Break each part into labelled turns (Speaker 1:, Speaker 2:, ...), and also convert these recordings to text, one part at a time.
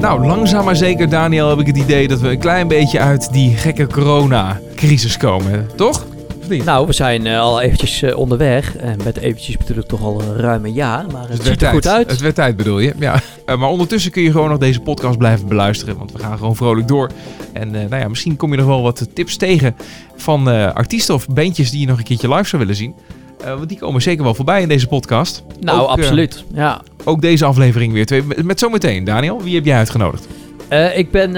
Speaker 1: Nou, langzaam maar zeker, Daniel, heb ik het idee dat we een klein beetje uit die gekke corona-crisis komen. Toch?
Speaker 2: Nou, we zijn eh, al eventjes eh, onderweg. En met eventjes bedoel ik toch al een ruim een jaar. Maar het,
Speaker 1: werd
Speaker 2: ziet er
Speaker 1: tijd.
Speaker 2: goed uit.
Speaker 1: Het werd tijd, bedoel je? Ja. Eh, maar ondertussen kun je gewoon nog deze podcast blijven beluisteren. Want we gaan gewoon vrolijk door. En eh, nou ja, misschien kom je nog wel wat tips tegen van eh, artiesten of bandjes die je nog een keertje live zou willen zien. Eh, want die komen zeker wel voorbij in deze podcast.
Speaker 2: Nou,
Speaker 1: Ook, eh,
Speaker 2: absoluut. Ja.
Speaker 1: Ook deze aflevering weer twee. Met, met zometeen, Daniel, wie heb jij uitgenodigd?
Speaker 2: Eh, ik ben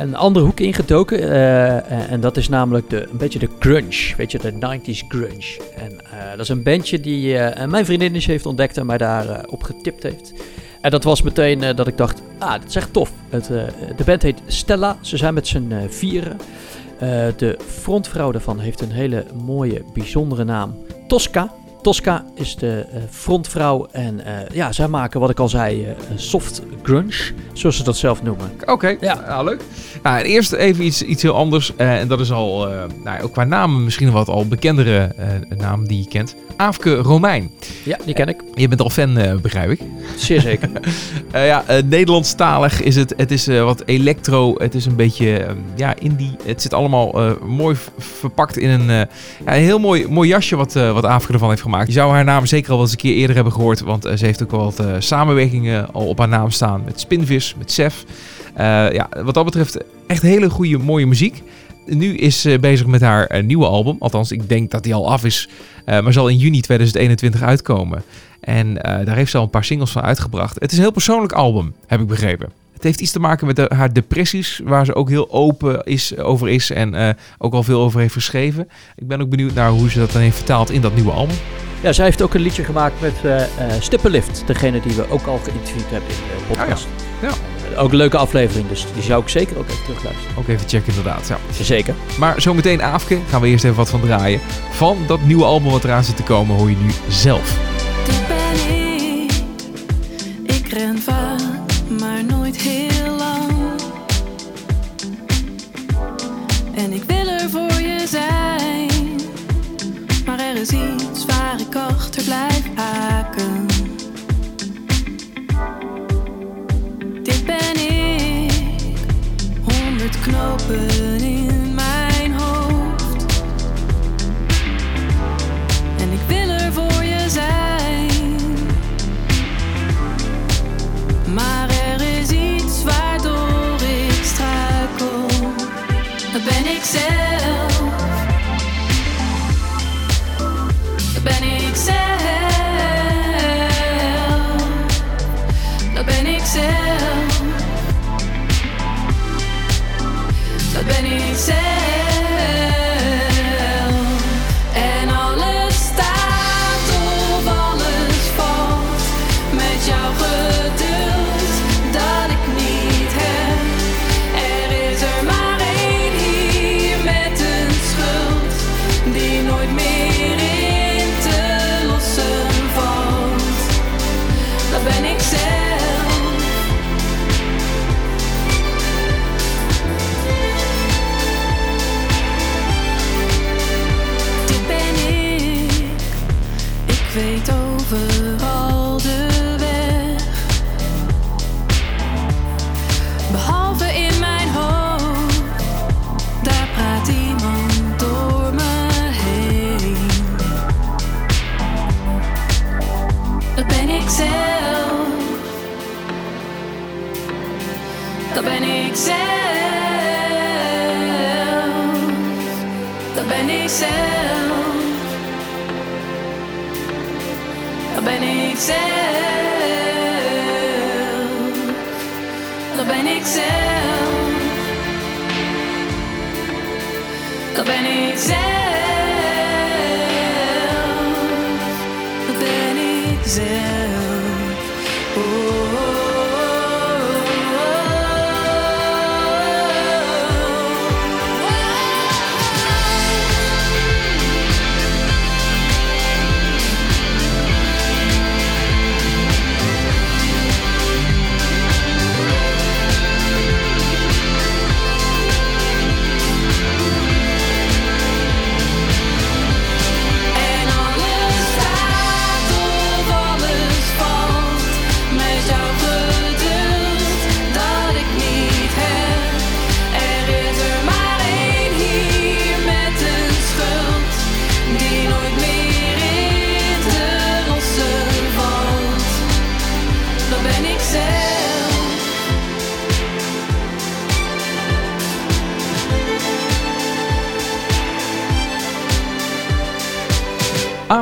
Speaker 2: een andere hoek ingedoken. eh, en dat is namelijk de, een beetje de grunge. Weet je, de 90s grunge. En dat is een bandje die mijn vriendin eens heeft ontdekt en mij daar op getipt heeft. En dat was meteen dat ik dacht, ah, dat is echt tof. Het, de band heet Stella. Ze zijn met z'n vieren. Eh, de frontvrouw daarvan heeft een hele mooie, bijzondere naam. Tosca. Tosca is de eh, frontvrouw en eh, ja, zij maken wat ik al zei, eh, soft grunge, zoals ze dat zelf noemen.
Speaker 1: Oké,
Speaker 2: Ja.
Speaker 1: ja. leuk. Nou, eerst even iets, iets heel anders. en dat is al, nou, ja, ook qua namen misschien wat al bekendere naam die je kent. Aafke Romein.
Speaker 2: Ja, die ken ik.
Speaker 1: Je bent al fan, begrijp ik.
Speaker 2: Zeer zeker.
Speaker 1: Ja, Nederlandstalig is het. Het is wat electro. Het is een beetje eh, ja, indie. Het zit allemaal mooi verpakt in een, ja, een heel mooi, mooi jasje wat, wat Aafke ervan heeft gemaakt. Je zou haar naam zeker al wel eens een keer eerder hebben gehoord. Want eh, ze heeft ook wel wat eh, samenwerkingen al op haar naam staan. Met Spinvis, met Sef. Eh, ja, wat dat betreft echt hele goede, mooie muziek. Nu is ze bezig met haar eh, nieuwe album. Althans, ik denk dat die al af is. eh, maar zal in juni 2021 uitkomen. En eh, daar heeft ze al een paar singles van uitgebracht. Het is een heel persoonlijk album, heb ik begrepen. Het heeft iets te maken met de- haar depressies, waar ze ook heel open is, over is en eh, ook al veel over heeft geschreven. Ik ben ook benieuwd naar hoe ze dat dan heeft vertaald in dat nieuwe album.
Speaker 2: Ja, zij heeft ook een liedje gemaakt met eh eh, Stippenlift. Degene die we ook al geïnterviewd hebben in de podcast.
Speaker 1: Ja.
Speaker 2: Eh, ook een leuke aflevering, dus die zou ik zeker ook even terugluisteren.
Speaker 1: Ook even checken inderdaad. Ja.
Speaker 2: Zeker.
Speaker 1: Maar zometeen Aafke, gaan we eerst even wat van draaien. Van dat nieuwe album wat eraan zit te komen hoor je nu zelf.
Speaker 3: Dit ben ik. Ik ren vaak, En ik wil er voor je zijn. Maar er is iets waar ik achter blijf haken. Dit ben ik. Honderd knopen in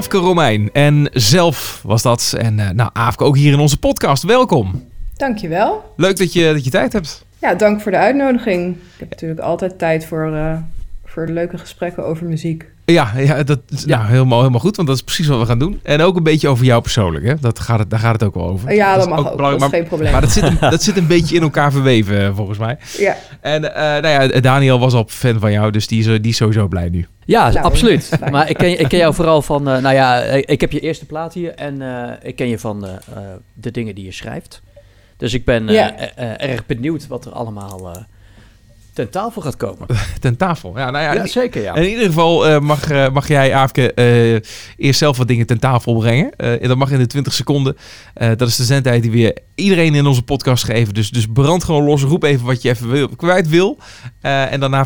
Speaker 1: Aafke Romein. En zelf was dat. En eh, nou, Aafke ook hier in onze podcast. Welkom.
Speaker 4: Dankjewel.
Speaker 1: Leuk dat je, dat je tijd hebt.
Speaker 4: Ja, dank voor de uitnodiging. Ik heb natuurlijk altijd tijd voor, eh, voor leuke gesprekken over muziek.
Speaker 1: Ja, ja dat is
Speaker 2: Ja.
Speaker 1: Nou, helemaal, helemaal goed, want dat is precies wat we gaan doen. En ook een beetje over jou persoonlijk, hè? Dat gaat het, daar gaat het ook wel over.
Speaker 4: ja, dat, mag ook. Dat is
Speaker 1: maar,
Speaker 4: geen probleem.
Speaker 1: maar dat zit, een, dat zit een beetje in elkaar verweven, eh, volgens mij.
Speaker 4: Ja,
Speaker 1: En eh, nou ja, Daniel was al fan van jou, dus die is, die is sowieso blij nu.
Speaker 2: Ja,
Speaker 4: Nou,
Speaker 2: absoluut. Maar ik ken, ik ken jou vooral van, eh, nou ja, ik heb je eerste plaat hier en eh, ik ken je van de dingen die je schrijft. Dus ik ben
Speaker 4: Ja.
Speaker 2: erg benieuwd wat er allemaal eh, ten tafel gaat komen.
Speaker 1: Ten tafel. Ja, nou ja,
Speaker 2: Ja, zeker ja.
Speaker 1: In ieder geval eh, mag, eh, mag jij, Aafke, eh, eerst zelf wat dingen ten tafel brengen. Eh, en dat mag in de 20 seconden. Eh, dat is de zendtijd die we iedereen in onze podcast geven. Dus, dus brand gewoon los. Roep even wat je even wil, kwijt wil. Eh, en daarna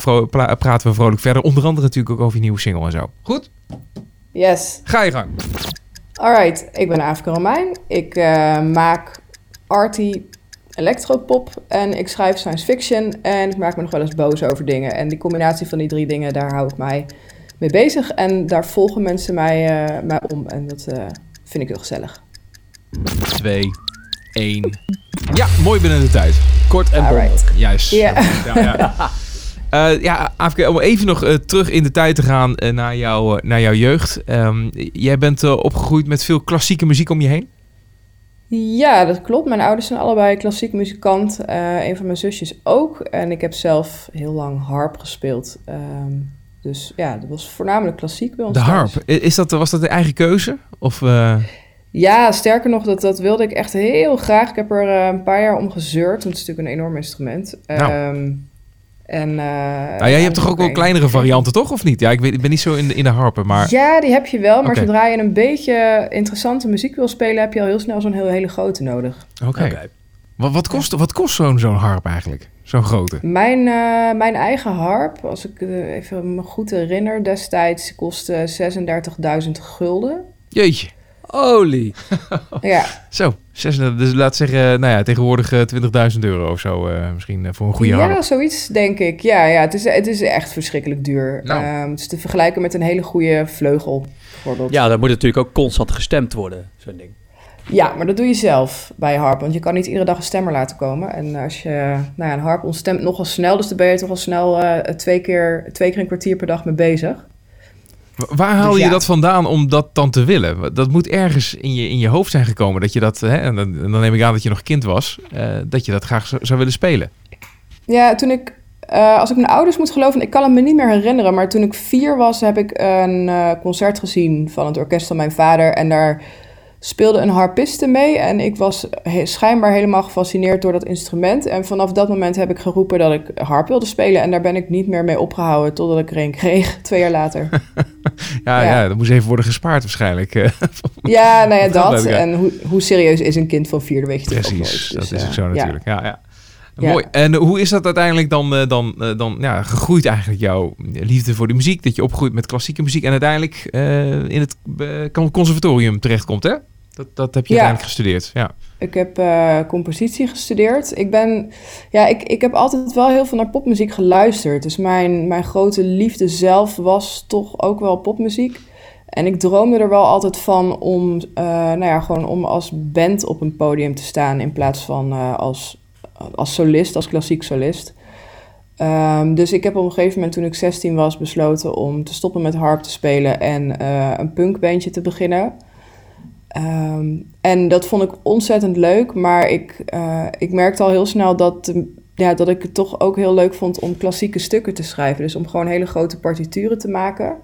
Speaker 1: praten we vrolijk verder. Onder andere natuurlijk ook over je nieuwe single en zo. Goed?
Speaker 4: yes.
Speaker 1: Ga je gang.
Speaker 4: Alright, ik ben Aafke Romein. Ik eh, maak arty electropop en ik schrijf science fiction en ik maak me nog wel eens boos over dingen. En die combinatie van die drie dingen, daar hou ik mij mee bezig. En daar volgen mensen mij, eh, mij om en dat eh, vind ik heel gezellig.
Speaker 1: Twee, één. Ja, mooi binnen de tijd.
Speaker 2: Kort en bondig.
Speaker 1: Juist.
Speaker 4: Ja.
Speaker 1: Ja, ja. Eh, ja, om even nog terug in de tijd te gaan naar, jou, naar jouw jeugd. Ehm, jij bent opgegroeid met veel klassieke muziek om je heen.
Speaker 4: Ja, dat klopt. Mijn ouders zijn allebei klassiek muzikant. Eh een van mijn zusjes ook. En ik heb zelf heel lang harp gespeeld. Ehm, dus ja, dat was voornamelijk klassiek bij ons
Speaker 1: De
Speaker 4: thuis.
Speaker 1: harp, is dat, was dat een eigen keuze? Of, eh,
Speaker 4: Ja, sterker nog, dat, dat wilde ik echt heel graag. Ik heb er eh, een paar jaar om gezeurd. Want het is natuurlijk een enorm instrument.
Speaker 1: Nou.
Speaker 4: Ehm, en, eh,
Speaker 1: nou, jij hebt toch ook wel kleinere varianten, toch? Of niet? Ja, ik, weet, ik ben niet zo in de, in de harpen, maar...
Speaker 4: Ja, die heb je wel. Maar
Speaker 1: Oké.
Speaker 4: zodra je een beetje interessante muziek wil spelen... heb je al heel snel zo'n heel, hele grote nodig.
Speaker 1: Oké.
Speaker 2: Oké.
Speaker 1: Wat, wat kost, wat kost zo'n zo'n harp eigenlijk? Zo'n grote?
Speaker 4: Mijn, eh, mijn eigen harp, als ik eh, even me goed herinner, destijds kostte 36.000 gulden.
Speaker 1: Jeetje.
Speaker 2: Olie.
Speaker 4: Ja,
Speaker 1: Zo, 36, dus laat zeggen, nou ja, tegenwoordig eh, 20.000 euro of zo eh, misschien eh, voor een goede
Speaker 4: ja zoiets denk ik. Ja, ja het, is, het is echt verschrikkelijk duur.
Speaker 1: Nou.
Speaker 4: Ehm, het is te vergelijken met een hele goede vleugel, bijvoorbeeld.
Speaker 2: Ja, dan moet natuurlijk ook constant gestemd worden, zo'n ding.
Speaker 4: Ja, maar dat doe je zelf bij harp, want je kan niet iedere dag een stemmer laten komen. En als je, nou ja, een harp ontstemt nogal snel, dus dan ben je toch al snel eh, twee, keer, twee keer een kwartier per dag mee bezig.
Speaker 1: Wa- Waar haal
Speaker 4: Dus
Speaker 1: je dat vandaan om dat dan te willen? Dat moet ergens in je, in je hoofd zijn gekomen. Dat je dat, hè, en dan, neem ik aan dat je nog kind was, eh, dat je dat graag zou, zou willen spelen.
Speaker 4: Ja, toen ik, eh, als ik mijn ouders moet geloven, ik kan het me niet meer herinneren, maar toen ik vier was, heb ik een eh, concert gezien van het orkest van mijn vader. En daar speelde een harpiste mee en ik was he- schijnbaar helemaal gefascineerd door dat instrument. En vanaf dat moment heb ik geroepen dat ik harp wilde spelen en daar ben ik niet meer mee opgehouden totdat ik er een kreeg, twee jaar later.
Speaker 1: Ja, ja.
Speaker 4: Ja.
Speaker 1: dat moest even worden gespaard waarschijnlijk. eh.
Speaker 4: Ja, nou ja,
Speaker 1: Dat.
Speaker 4: En hoe, hoe serieus is een kind van vier, weet je
Speaker 1: Precies,
Speaker 4: nooit.
Speaker 1: dat
Speaker 4: Dus,
Speaker 1: is ook zo natuurlijk. Ja. Ja,
Speaker 4: Ja.
Speaker 1: Mooi. En hoe is dat uiteindelijk dan, eh, dan, eh, dan ja, gegroeid eigenlijk, jouw liefde voor de muziek? Dat je opgroeit met klassieke muziek en uiteindelijk in het eh, conservatorium terechtkomt, hè? Dat, dat heb je
Speaker 4: Ja.
Speaker 1: uiteindelijk gestudeerd, ja.
Speaker 4: Ik heb eh, compositie gestudeerd. Ik ben, ja, ik, ik heb altijd wel heel veel naar popmuziek geluisterd. Dus mijn, mijn grote liefde zelf was toch ook wel popmuziek. En ik droomde er wel altijd van om, eh, nou ja, gewoon om als band op een podium te staan in plaats van eh, als, als solist, als klassiek solist. Ehm, dus ik heb op een gegeven moment toen ik 16 was besloten om te stoppen met harp te spelen en een punkbandje te beginnen. Ehm, en dat vond ik ontzettend leuk, maar ik, eh, ik merkte al heel snel dat, eh, ja, dat ik het toch ook heel leuk vond om klassieke stukken te schrijven. Dus om gewoon hele grote partituren te maken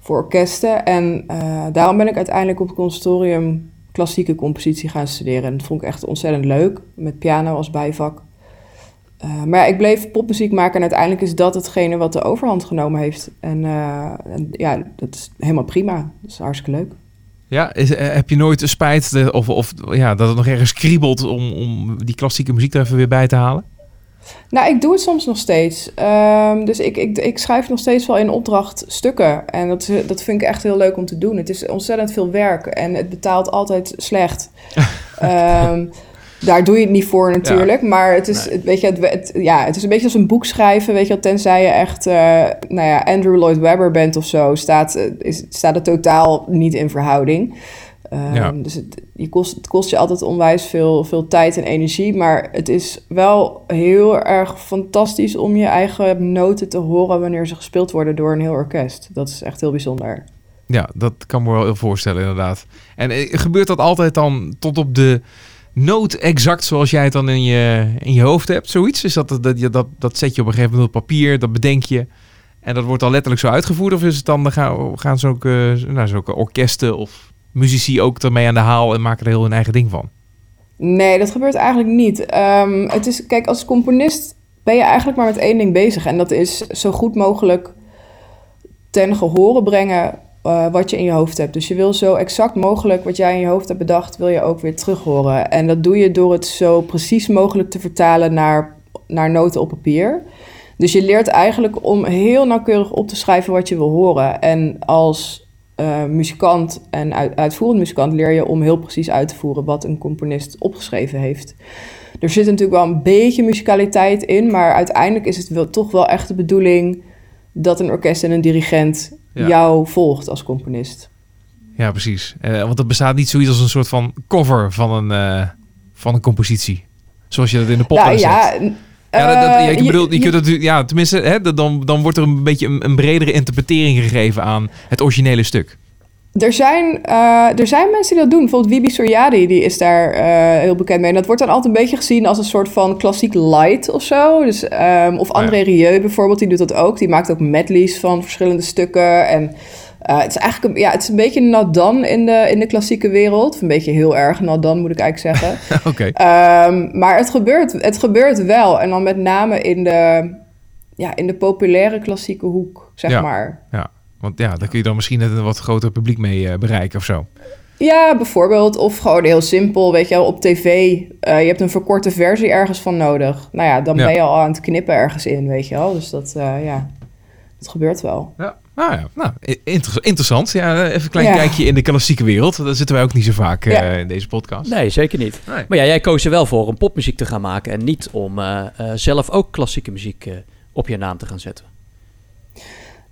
Speaker 4: voor orkesten. En eh, daarom ben ik uiteindelijk op het conservatorium klassieke compositie gaan studeren. En dat vond ik echt ontzettend leuk, met piano als bijvak. Maar ik bleef popmuziek maken en uiteindelijk is dat hetgene wat de overhand genomen heeft. En, en ja, dat is helemaal prima. Dat is hartstikke leuk.
Speaker 1: Ja, is, eh, heb je nooit spijt of, of ja, dat het nog ergens kriebelt om, om die klassieke muziek er even weer bij te halen?
Speaker 4: Nou, ik doe het soms nog steeds. Ehm, dus ik, ik, ik schrijf nog steeds wel in opdracht stukken. En dat, dat vind ik echt heel leuk om te doen. Het is ontzettend veel werk en het betaalt altijd slecht. Ehm, daar doe je het niet voor natuurlijk. Maar het is,
Speaker 1: Nee.
Speaker 4: weet je, het, het- ja, het is een beetje als een boek schrijven. Weet je, tenzij je echt eh, nou ja, Andrew Lloyd Webber bent of zo, staat, eh, is, staat het totaal niet in verhouding. Ehm,
Speaker 1: Ja.
Speaker 4: Dus het, je kost, het kost je altijd onwijs veel, veel tijd en energie. Maar het is wel heel erg fantastisch om je eigen noten te horen wanneer ze gespeeld worden door een heel orkest. Dat is echt heel bijzonder.
Speaker 1: Ja, dat kan me wel heel voorstellen, inderdaad. En eh, gebeurt dat altijd dan tot op de noot exact zoals jij het dan in je, in je hoofd hebt? Zoiets? Is dat, dat, dat, dat, zet je op een gegeven moment op papier, dat bedenk je. En dat wordt dan letterlijk zo uitgevoerd? Of is het dan, dan gaan, gaan zulke, nou, zulke orkesten of muzici ook ermee aan de haal en maken er heel hun eigen ding van?
Speaker 4: Nee, dat gebeurt eigenlijk niet. Ehm, het is, kijk, als componist ben je eigenlijk maar met één ding bezig. En dat is zo goed mogelijk ten gehore brengen eh, wat je in je hoofd hebt. Dus je wil zo exact mogelijk wat jij in je hoofd hebt bedacht, wil je ook weer terug horen. En dat doe je door het zo precies mogelijk te vertalen naar, naar noten op papier. Dus je leert eigenlijk om heel nauwkeurig op te schrijven wat je wil horen. En als eh, muzikant en uit, uitvoerend muzikant leer je om heel precies uit te voeren wat een componist opgeschreven heeft. Er zit natuurlijk wel een beetje muzikaliteit in, maar uiteindelijk is het wel, toch wel echt de bedoeling dat een orkest en een dirigent
Speaker 1: Ja.
Speaker 4: jou volgt als componist.
Speaker 1: Ja, precies. Eh, want er bestaat niet zoiets als een soort van cover van een, eh, van een compositie. Zoals je dat in de pop
Speaker 4: Nou, ja,
Speaker 1: Ja, dat, dat- ja,
Speaker 4: eh,
Speaker 1: ik
Speaker 4: je-
Speaker 1: bedoel, je
Speaker 4: je-
Speaker 1: kunt het, ja, tenminste, hè, dan, dan wordt er een beetje een, een bredere interpretering gegeven aan het originele stuk.
Speaker 4: Er zijn, eh, er zijn mensen die dat doen. Bijvoorbeeld Wibi Soriadi, die is daar eh, heel bekend mee. En dat wordt dan altijd een beetje gezien als een soort van klassiek light of zo. Dus, ehm, of André Rieu bijvoorbeeld, die doet dat ook. Die maakt ook medleys van verschillende stukken. En eh, het is eigenlijk een, ja, het is een beetje nadan in de, in de klassieke wereld. Of een beetje heel erg nadan, moet ik eigenlijk zeggen.
Speaker 1: Oké.
Speaker 4: Ehm, maar het gebeurt, het gebeurt wel. En dan met name in de, ja, in de populaire klassieke hoek, zeg
Speaker 1: Ja.
Speaker 4: maar.
Speaker 1: Want ja, daar kun je dan misschien net een wat groter publiek mee eh, bereiken of zo.
Speaker 4: Ja, bijvoorbeeld. Of gewoon heel simpel, weet je wel, op tv. eh, je hebt een verkorte versie ergens van nodig. Nou ja, dan
Speaker 1: Ja.
Speaker 4: ben je al aan het knippen ergens in, weet je wel. Dus dat, eh, ja, dat gebeurt wel.
Speaker 1: Ja. Ah ja, nou, inter- interessant. Ja, even een klein
Speaker 4: Ja.
Speaker 1: kijkje in de klassieke wereld. Daar zitten wij ook niet zo vaak eh, in deze podcast.
Speaker 2: Nee, zeker niet.
Speaker 1: Nee.
Speaker 2: Maar ja, jij koos er wel voor om popmuziek te gaan maken en niet om zelf ook klassieke muziek eh, op je naam te gaan zetten.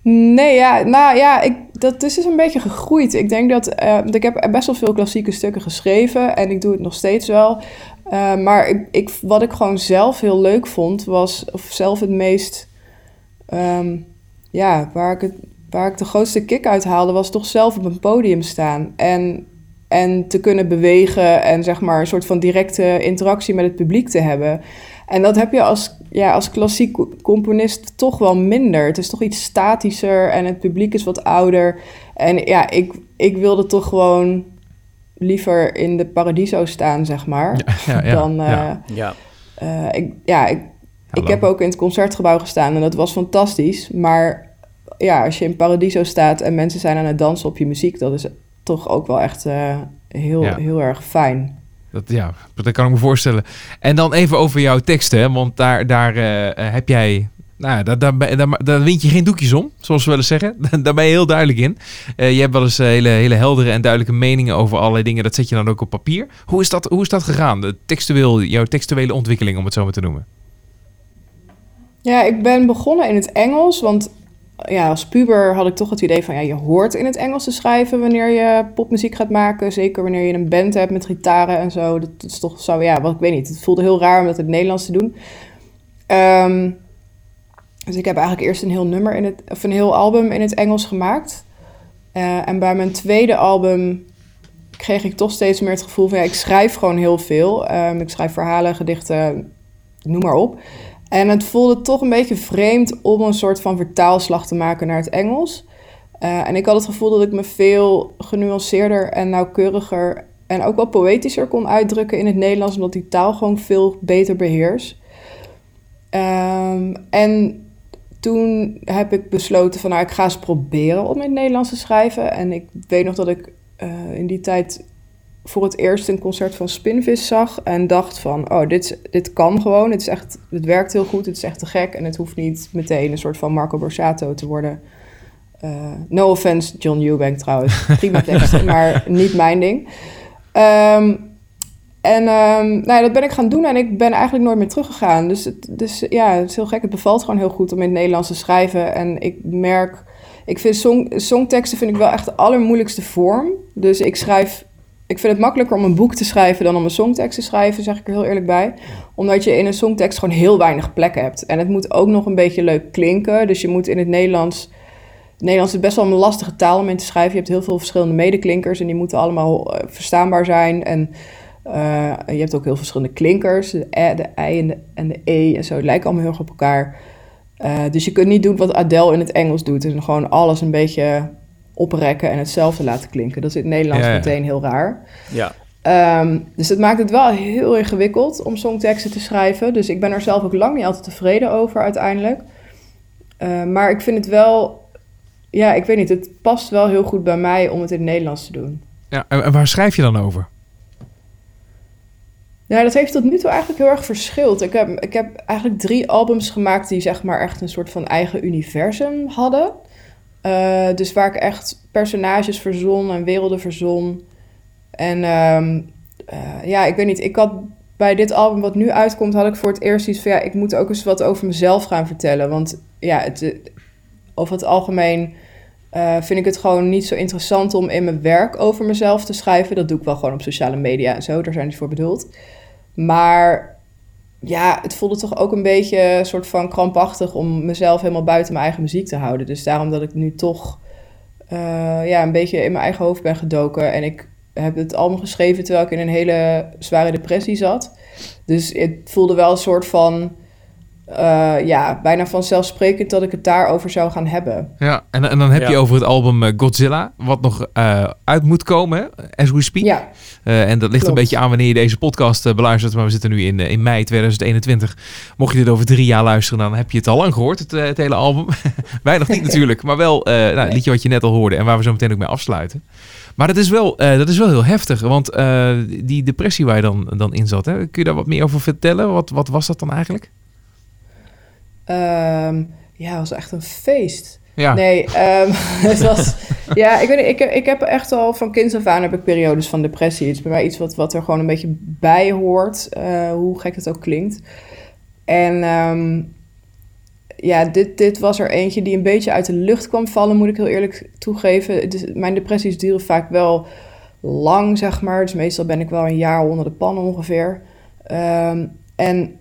Speaker 4: Nee, ja, nou ja, ik, dat is dus een beetje gegroeid. Ik denk dat, eh, ik heb best wel veel klassieke stukken geschreven en ik doe het nog steeds wel. Eh, maar ik, ik, wat ik gewoon zelf heel leuk vond, was, of zelf het meest, ehm, ja, waar ik, het, waar ik de grootste kick uit haalde, was toch zelf op een podium staan. En, en te kunnen bewegen en zeg maar een soort van directe interactie met het publiek te hebben. En dat heb je als, ja, als klassiek co- componist toch wel minder. Het is toch iets statischer en het publiek is wat ouder. En ja, ik, ik wilde toch gewoon liever in de paradiso staan, zeg maar.
Speaker 1: Ja, ja,
Speaker 4: dan, eh,
Speaker 1: ja.
Speaker 2: Ja.
Speaker 4: eh, ik, ja, ik, ik heb ook in het concertgebouw gestaan en dat was fantastisch. Maar ja, als je in Paradiso staat en mensen zijn aan het dansen op je muziek, dat is toch ook wel echt eh, heel,
Speaker 1: Ja.
Speaker 4: heel erg fijn.
Speaker 1: Dat, ja, dat kan ik me voorstellen. En dan even over jouw teksten, want daar, daar eh, eh, heb jij... Nou, daar, daar, daar, daar wint je geen doekjes om, zoals we wel eens zeggen. daar ben je heel duidelijk in. Eh, je hebt wel eens hele, hele heldere en duidelijke meningen over allerlei dingen. Dat zet je dan ook op papier. Hoe is dat, hoe is dat gegaan? De textueel, jouw textuele ontwikkeling, om het zo maar te noemen.
Speaker 4: Ja, ik ben begonnen in het Engels, want ja, als puber had ik toch het idee van ja, je hoort in het Engels te schrijven wanneer je popmuziek gaat maken. Zeker wanneer je een band hebt met gitaren en zo. Dat, is toch zo, ja, wat ik weet niet. Het voelde heel raar om dat in het Nederlands te doen. Ehm, dus ik heb eigenlijk eerst een heel nummer in het, of een heel album in het Engels gemaakt. Eh, en bij mijn tweede album kreeg ik toch steeds meer het gevoel van ja, ik schrijf gewoon heel veel. Ehm, ik schrijf verhalen, gedichten, noem maar op. En het voelde toch een beetje vreemd om een soort van vertaalslag te maken naar het Engels. Eh, en ik had het gevoel dat ik me veel genuanceerder en nauwkeuriger en ook wel poëtischer kon uitdrukken in het Nederlands, omdat die taal gewoon veel beter beheers. Ehm, en toen heb ik besloten van nou, ik ga eens proberen om in het Nederlands te schrijven. En ik weet nog dat ik eh, in die tijd voor het eerst een concert van Spinvis zag en dacht van, oh, dit, dit kan gewoon. Het, is echt, het werkt heel goed, het is echt te gek en het hoeft niet meteen een soort van Marco Borsato te worden. Eh, no offense, John Eubank trouwens. Prima teksten, maar niet mijn ding. Ehm, En ehm, nou ja, dat ben ik gaan doen en ik ben eigenlijk nooit meer teruggegaan. Dus, het, dus ja, het is heel gek. Het bevalt gewoon heel goed om in het Nederlands te schrijven. En ik merk, ik vind song, songteksten vind ik wel echt de allermoeilijkste vorm. Dus ik schrijf, ik vind het makkelijker om een boek te schrijven dan om een songtekst te schrijven, zeg ik er heel eerlijk bij. Omdat je in een songtekst gewoon heel weinig plek hebt. En het moet ook nog een beetje leuk klinken. Dus je moet in het Nederlands Nederlands is best wel een lastige taal om in te schrijven. Je hebt heel veel verschillende medeklinkers en die moeten allemaal eh, verstaanbaar zijn. En eh, je hebt ook heel verschillende klinkers, de, e, de i en de, e en zo. Het lijken allemaal heel erg op elkaar. Eh, dus je kunt niet doen wat Adele in het Engels doet. En gewoon alles een beetje oprekken en hetzelfde laten klinken. Dat is in het Nederlands
Speaker 1: Ja, ja.
Speaker 4: meteen heel raar.
Speaker 2: Ja.
Speaker 4: Ehm, dus het maakt het wel heel ingewikkeld om songteksten te schrijven. Dus ik ben er zelf ook lang niet altijd tevreden over uiteindelijk. Eh, maar ik vind het wel... Ja, ik weet niet. Het past wel heel goed bij mij om het in het Nederlands te doen.
Speaker 1: Ja, en, en waar schrijf je dan over?
Speaker 4: Ja, dat heeft tot nu toe eigenlijk heel erg verschild. Ik heb, ik heb eigenlijk drie albums gemaakt die zeg maar echt een soort van eigen universum hadden. Eh, dus waar ik echt personages verzon en werelden verzon. En ehm, eh, ja, ik weet niet, ik had bij dit album wat nu uitkomt, had ik voor het eerst iets van ja, ik moet ook eens wat over mezelf gaan vertellen. Want ja, het, eh, over het algemeen vind ik het gewoon niet zo interessant om in mijn werk over mezelf te schrijven. Dat doe ik wel gewoon op sociale media en zo, daar zijn die voor bedoeld. Maar ja, het voelde toch ook een beetje een soort van krampachtig om mezelf helemaal buiten mijn eigen muziek te houden. Dus daarom dat ik nu toch eh, ja, een beetje in mijn eigen hoofd ben gedoken. En ik heb het album geschreven terwijl ik in een hele zware depressie zat. Dus het voelde wel een soort van, eh, ja, bijna vanzelfsprekend dat ik het daarover zou gaan hebben.
Speaker 1: Ja, en, en dan heb
Speaker 2: Ja.
Speaker 1: je over het album eh, Godzilla, wat nog eh, uit moet komen, as we speak.
Speaker 4: Ja,
Speaker 1: Eh, en dat ligt een beetje aan wanneer je deze podcast beluistert. Maar we zitten nu in, in mei 2021. Mocht je dit over drie jaar luisteren, dan heb je het al lang gehoord, het, het hele album. Wij nog niet natuurlijk, maar wel eh nou, het liedje wat je net al hoorde en waar we zo meteen ook mee afsluiten. Maar dat is wel, eh, dat is wel heel heftig, want eh, die depressie waar je dan, dan in zat, hè, kun je daar wat meer over vertellen? Wat, wat was dat dan eigenlijk?
Speaker 4: Ehm, ja, het was echt een feest.
Speaker 1: Ja,
Speaker 4: Nee, ehm, het was... Ja, ik weet niet, ik, ik heb echt al van kinds af aan heb ik periodes van depressie. Het is bij mij iets wat, wat er gewoon een beetje bij hoort, eh, hoe gek het ook klinkt. En ehm, ja, dit, dit was er eentje die een beetje uit de lucht kwam vallen, moet ik heel eerlijk toegeven. Dus mijn depressies duren vaak wel lang, zeg maar. Dus meestal ben ik wel een jaar onder de pan ongeveer. En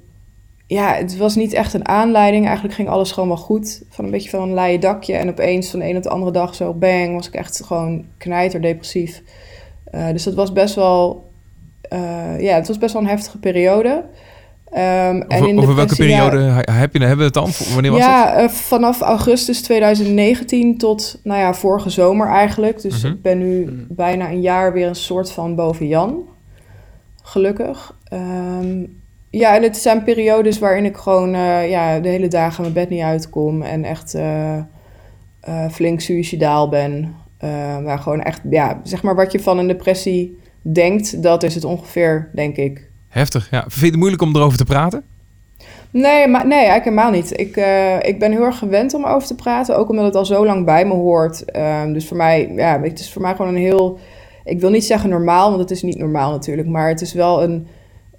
Speaker 4: ja, het was niet echt een aanleiding. Eigenlijk ging alles gewoon wel goed. Van een beetje van een laaie dakje. En opeens van de een op de andere dag zo bang, was ik echt gewoon knijterdepressief. Eh dus dat was best wel... eh, ja, het was best wel een heftige periode. Ehm,
Speaker 1: over,
Speaker 4: in
Speaker 1: over welke
Speaker 4: ja,
Speaker 1: periode he- heb je, hebben we het dan? Wanneer was dat?
Speaker 4: ja, eh, vanaf augustus 2019 tot, nou ja, vorige zomer eigenlijk. Dus
Speaker 1: Mhm.
Speaker 4: ik ben nu bijna een jaar weer een soort van boven Jan. Gelukkig. Ehm, ja, en het zijn periodes waarin ik gewoon eh, ja, de hele dagen mijn bed niet uitkom. En echt eh, eh, flink suicidaal ben. Waar gewoon echt, ja, zeg maar wat je van een depressie denkt, dat is het ongeveer, denk ik.
Speaker 1: Heftig, ja. Vind je het moeilijk om erover te praten?
Speaker 4: Nee, maar, nee, eigenlijk helemaal niet. Ik, ik ben heel erg gewend om over te praten, ook omdat het al zo lang bij me hoort. Ehm, dus voor mij, ja, het is voor mij gewoon een heel, ik wil niet zeggen normaal, want het is niet normaal natuurlijk, maar het is wel een,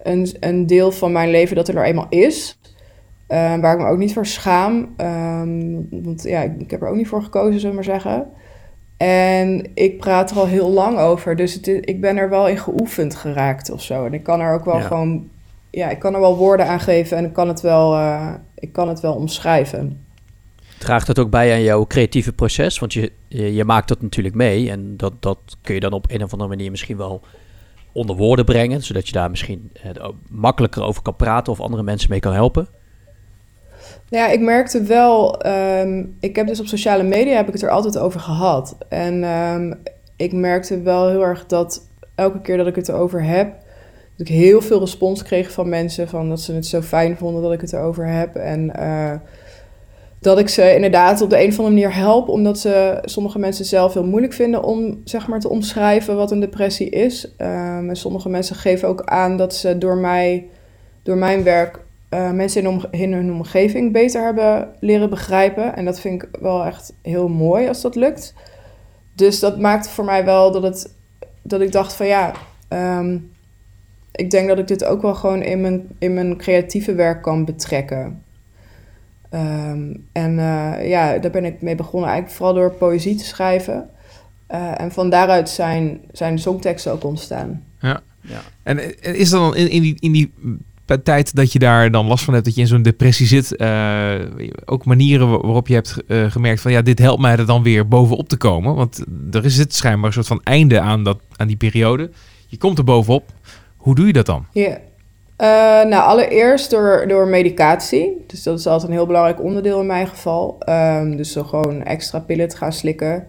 Speaker 4: een, een deel van mijn leven dat er nou eenmaal is. eh, waar ik me ook niet voor schaam. Ehm, want ja, ik, ik heb er ook niet voor gekozen, zullen we maar zeggen. En ik praat er al heel lang over. Dus het, is- ik ben er wel in geoefend geraakt of zo. En ik kan er ook wel
Speaker 2: Ja.
Speaker 4: gewoon... Ja, ik kan er wel woorden aan geven en ik kan het wel, eh, ik kan het wel omschrijven.
Speaker 2: Draagt het ook bij aan jouw creatieve proces? Want je, je, je maakt dat natuurlijk mee. En dat, dat kun je dan op een of andere manier misschien wel onder woorden brengen. Zodat je daar misschien eh, makkelijker over kan praten of andere mensen mee kan helpen.
Speaker 4: Nou ja, ik merkte wel, ehm, ik heb dus op sociale media heb ik het er altijd over gehad. En ehm, ik merkte wel heel erg dat elke keer dat ik het erover heb, dat ik heel veel respons kreeg van mensen. Van dat ze het zo fijn vonden dat ik het erover heb. En eh, dat ik ze inderdaad op de een of andere manier help. Omdat ze sommige mensen zelf heel moeilijk vinden om zeg maar te omschrijven wat een depressie is. Ehm, en sommige mensen geven ook aan dat ze door mij, door mijn werk, eh, mensen in, hun omgeving beter hebben leren begrijpen. En dat vind ik wel echt heel mooi als dat lukt. Dus dat maakte voor mij wel dat, het, dat ik dacht van ja, ehm, ik denk dat ik dit ook wel gewoon in mijn, in mijn creatieve werk kan betrekken. Ehm, en eh, ja, daar ben ik mee begonnen eigenlijk vooral door poëzie te schrijven. Eh, en van daaruit zijn, zijn de songteksten ook ontstaan.
Speaker 2: Ja.
Speaker 1: En eh, is er dan in, in die, in die tijd dat je daar dan last van hebt, dat je in zo'n depressie zit, eh, ook manieren wa- waarop je hebt eh, gemerkt van ja, dit helpt mij er dan weer bovenop te komen? Want er is het schijnbaar een soort van einde aan, dat, aan die periode. Je komt er bovenop. Hoe doe je dat dan?
Speaker 4: Ja. Eh, nou, allereerst door, door medicatie. Dus dat is altijd een heel belangrijk onderdeel in mijn geval. Ehm, dus zo gewoon extra pillen te gaan slikken.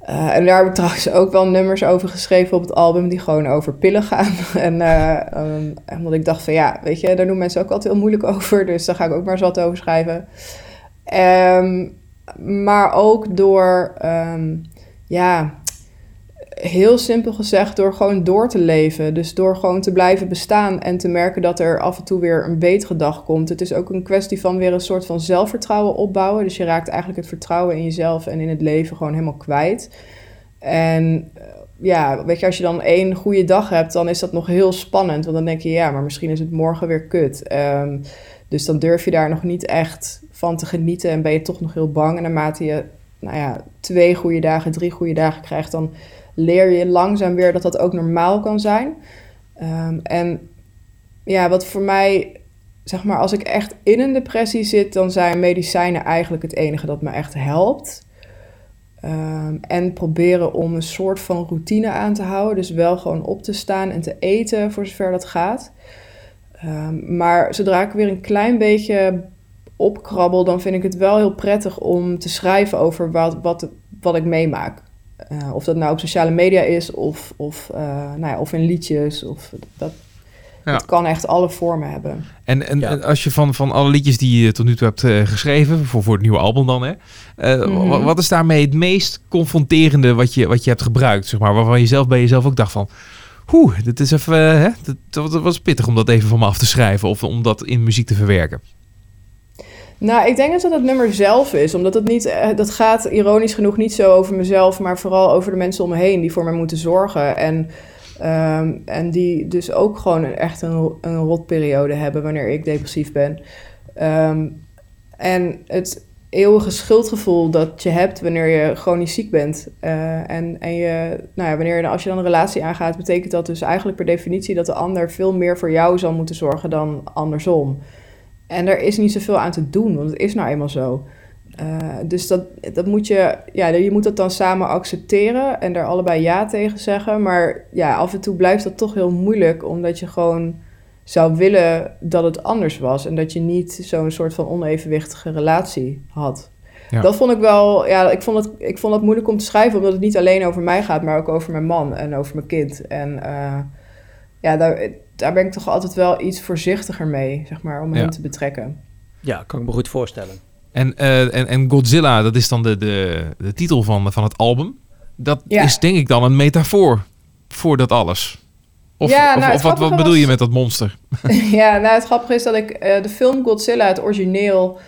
Speaker 4: Eh, en daar heb ik trouwens ook wel nummers over geschreven op het album die gewoon over pillen gaan. en eh, ehm, omdat ik dacht van ja, weet je, daar doen mensen ook altijd heel moeilijk over. Dus daar ga ik ook maar wat over schrijven. Ehm, maar ook door, ja, heel simpel gezegd, door gewoon door te leven. Dus door gewoon te blijven bestaan en te merken dat er af en toe weer een betere dag komt. Het is ook een kwestie van weer een soort van zelfvertrouwen opbouwen. Dus je raakt eigenlijk het vertrouwen in jezelf en in het leven gewoon helemaal kwijt. En eh, ja, weet je, als je dan één goede dag hebt, dan is dat nog heel spannend. Want dan denk je, ja, maar misschien is het morgen weer kut. Ehm, dus dan durf je daar nog niet echt van te genieten en ben je toch nog heel bang. En naarmate je, nou ja, twee goede dagen, drie goede dagen krijgt, dan leer je langzaam weer dat dat ook normaal kan zijn. Ehm, en ja, wat voor mij, zeg maar, als ik echt in een depressie zit, dan zijn medicijnen eigenlijk het enige dat me echt helpt. Ehm, en proberen om een soort van routine aan te houden. Dus wel gewoon op te staan en te eten voor zover dat gaat. Ehm, maar zodra ik weer een klein beetje opkrabbel, dan vind ik het wel heel prettig om te schrijven over wat, wat, wat ik meemaak. Eh, of dat nou op sociale media is, of, of, eh, nou ja, of in liedjes. Of dat,
Speaker 1: Ja.
Speaker 4: Het kan echt alle vormen hebben.
Speaker 1: En, en
Speaker 2: Ja.
Speaker 1: en als je van, van alle liedjes die je tot nu toe hebt eh, geschreven, voor, voor het nieuwe album dan, hè, eh,
Speaker 4: Mhm.
Speaker 1: wa- wat is daarmee het meest confronterende wat je, wat je hebt gebruikt, zeg maar, waarvan je zelf bij jezelf ook dacht van, oeh, dit is even, hè, dat, dat was pittig om dat even van me af te schrijven of om dat in muziek te verwerken.
Speaker 4: Nou, ik denk dat het nummer zelf is. Omdat het niet, eh, dat gaat ironisch genoeg niet zo over mezelf, maar vooral over de mensen om me heen die voor mij moeten zorgen. En, ehm, en die dus ook gewoon echt een, een rotperiode hebben wanneer ik depressief ben. Ehm, en het eeuwige schuldgevoel dat je hebt wanneer je chronisch ziek bent. Eh, en en je, nou ja, wanneer als je dan een relatie aangaat, betekent dat dus eigenlijk per definitie dat de ander veel meer voor jou zal moeten zorgen dan andersom. En er is niet zoveel aan te doen, want het is nou eenmaal zo. Eh, dus dat, dat moet je, ja, je moet dat dan samen accepteren en daar allebei ja tegen zeggen. Maar ja, af en toe blijft dat toch heel moeilijk, omdat je gewoon zou willen dat het anders was. En dat je niet zo'n soort van onevenwichtige relatie had.
Speaker 1: Ja.
Speaker 4: Dat vond ik wel, ja, ik vond, het, ik vond het moeilijk om te schrijven, omdat het niet alleen over mij gaat, maar ook over mijn man en over mijn kind. En eh, ja, daar, daar ben ik toch altijd wel iets voorzichtiger mee, zeg maar, om
Speaker 1: Ja.
Speaker 4: hem te betrekken.
Speaker 2: Ja, kan ik me goed voorstellen.
Speaker 1: En, eh, en, en Godzilla, dat is dan de, de, de titel van, van het album. Dat
Speaker 4: Ja.
Speaker 1: is denk ik dan een metafoor voor dat alles. Of,
Speaker 4: Ja, nou,
Speaker 1: of wat, wat bedoel je met dat monster?
Speaker 4: ja, nou het grappige is dat ik eh, de film Godzilla, het origineel,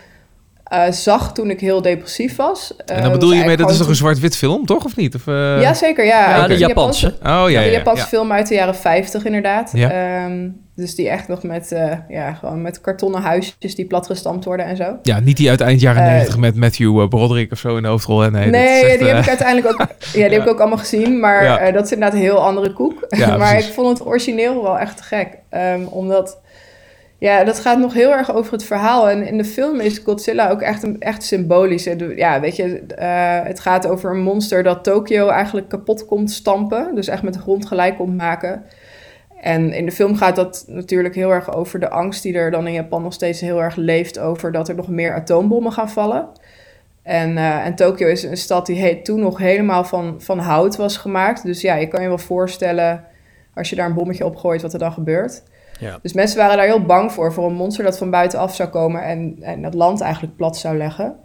Speaker 4: eh, zag toen ik heel depressief was. Eh,
Speaker 1: en dan bedoel je mee, dat is toch een zwart-wit film, toch? Of niet? Of, eh,
Speaker 4: Ja, zeker, ja.
Speaker 2: De Japanse.
Speaker 1: Oh ja, ja,
Speaker 4: de
Speaker 1: ja,
Speaker 4: Japanse
Speaker 1: ja.
Speaker 4: film uit de jaren 50 inderdaad.
Speaker 1: Ja.
Speaker 4: Ehm, dus die echt nog met, eh, ja, gewoon met kartonnen huisjes die platgestampt worden en zo.
Speaker 1: Ja, niet die uit eind jaren
Speaker 4: Eh,
Speaker 1: 90 met Matthew eh, Broderick of zo in de hoofdrol. Nee, echt,
Speaker 4: die heb
Speaker 1: eh,
Speaker 4: ik uiteindelijk ook, ja, die heb ik ook allemaal gezien. Maar
Speaker 1: Ja.
Speaker 4: eh, dat is inderdaad een heel andere koek.
Speaker 1: Ja,
Speaker 4: maar
Speaker 1: precies.
Speaker 4: ik vond het origineel wel echt gek. Ehm, omdat, ja, dat gaat nog heel erg over het verhaal. En in de film is Godzilla ook echt, een, echt symbolisch. Ja, weet je, eh, het gaat over een monster dat Tokio eigenlijk kapot komt stampen. Dus echt met de grond gelijk komt maken. En in de film gaat dat natuurlijk heel erg over de angst die er dan in Japan nog steeds heel erg leeft over dat er nog meer atoombommen gaan vallen. En, eh, en Tokio is een stad die he- toen nog helemaal van, van hout was gemaakt. Dus ja, je kan je wel voorstellen als je daar een bommetje op gooit wat er dan gebeurt.
Speaker 2: Ja.
Speaker 4: Dus mensen waren daar heel bang voor, voor een monster dat van buitenaf zou komen en, en het land eigenlijk plat zou leggen.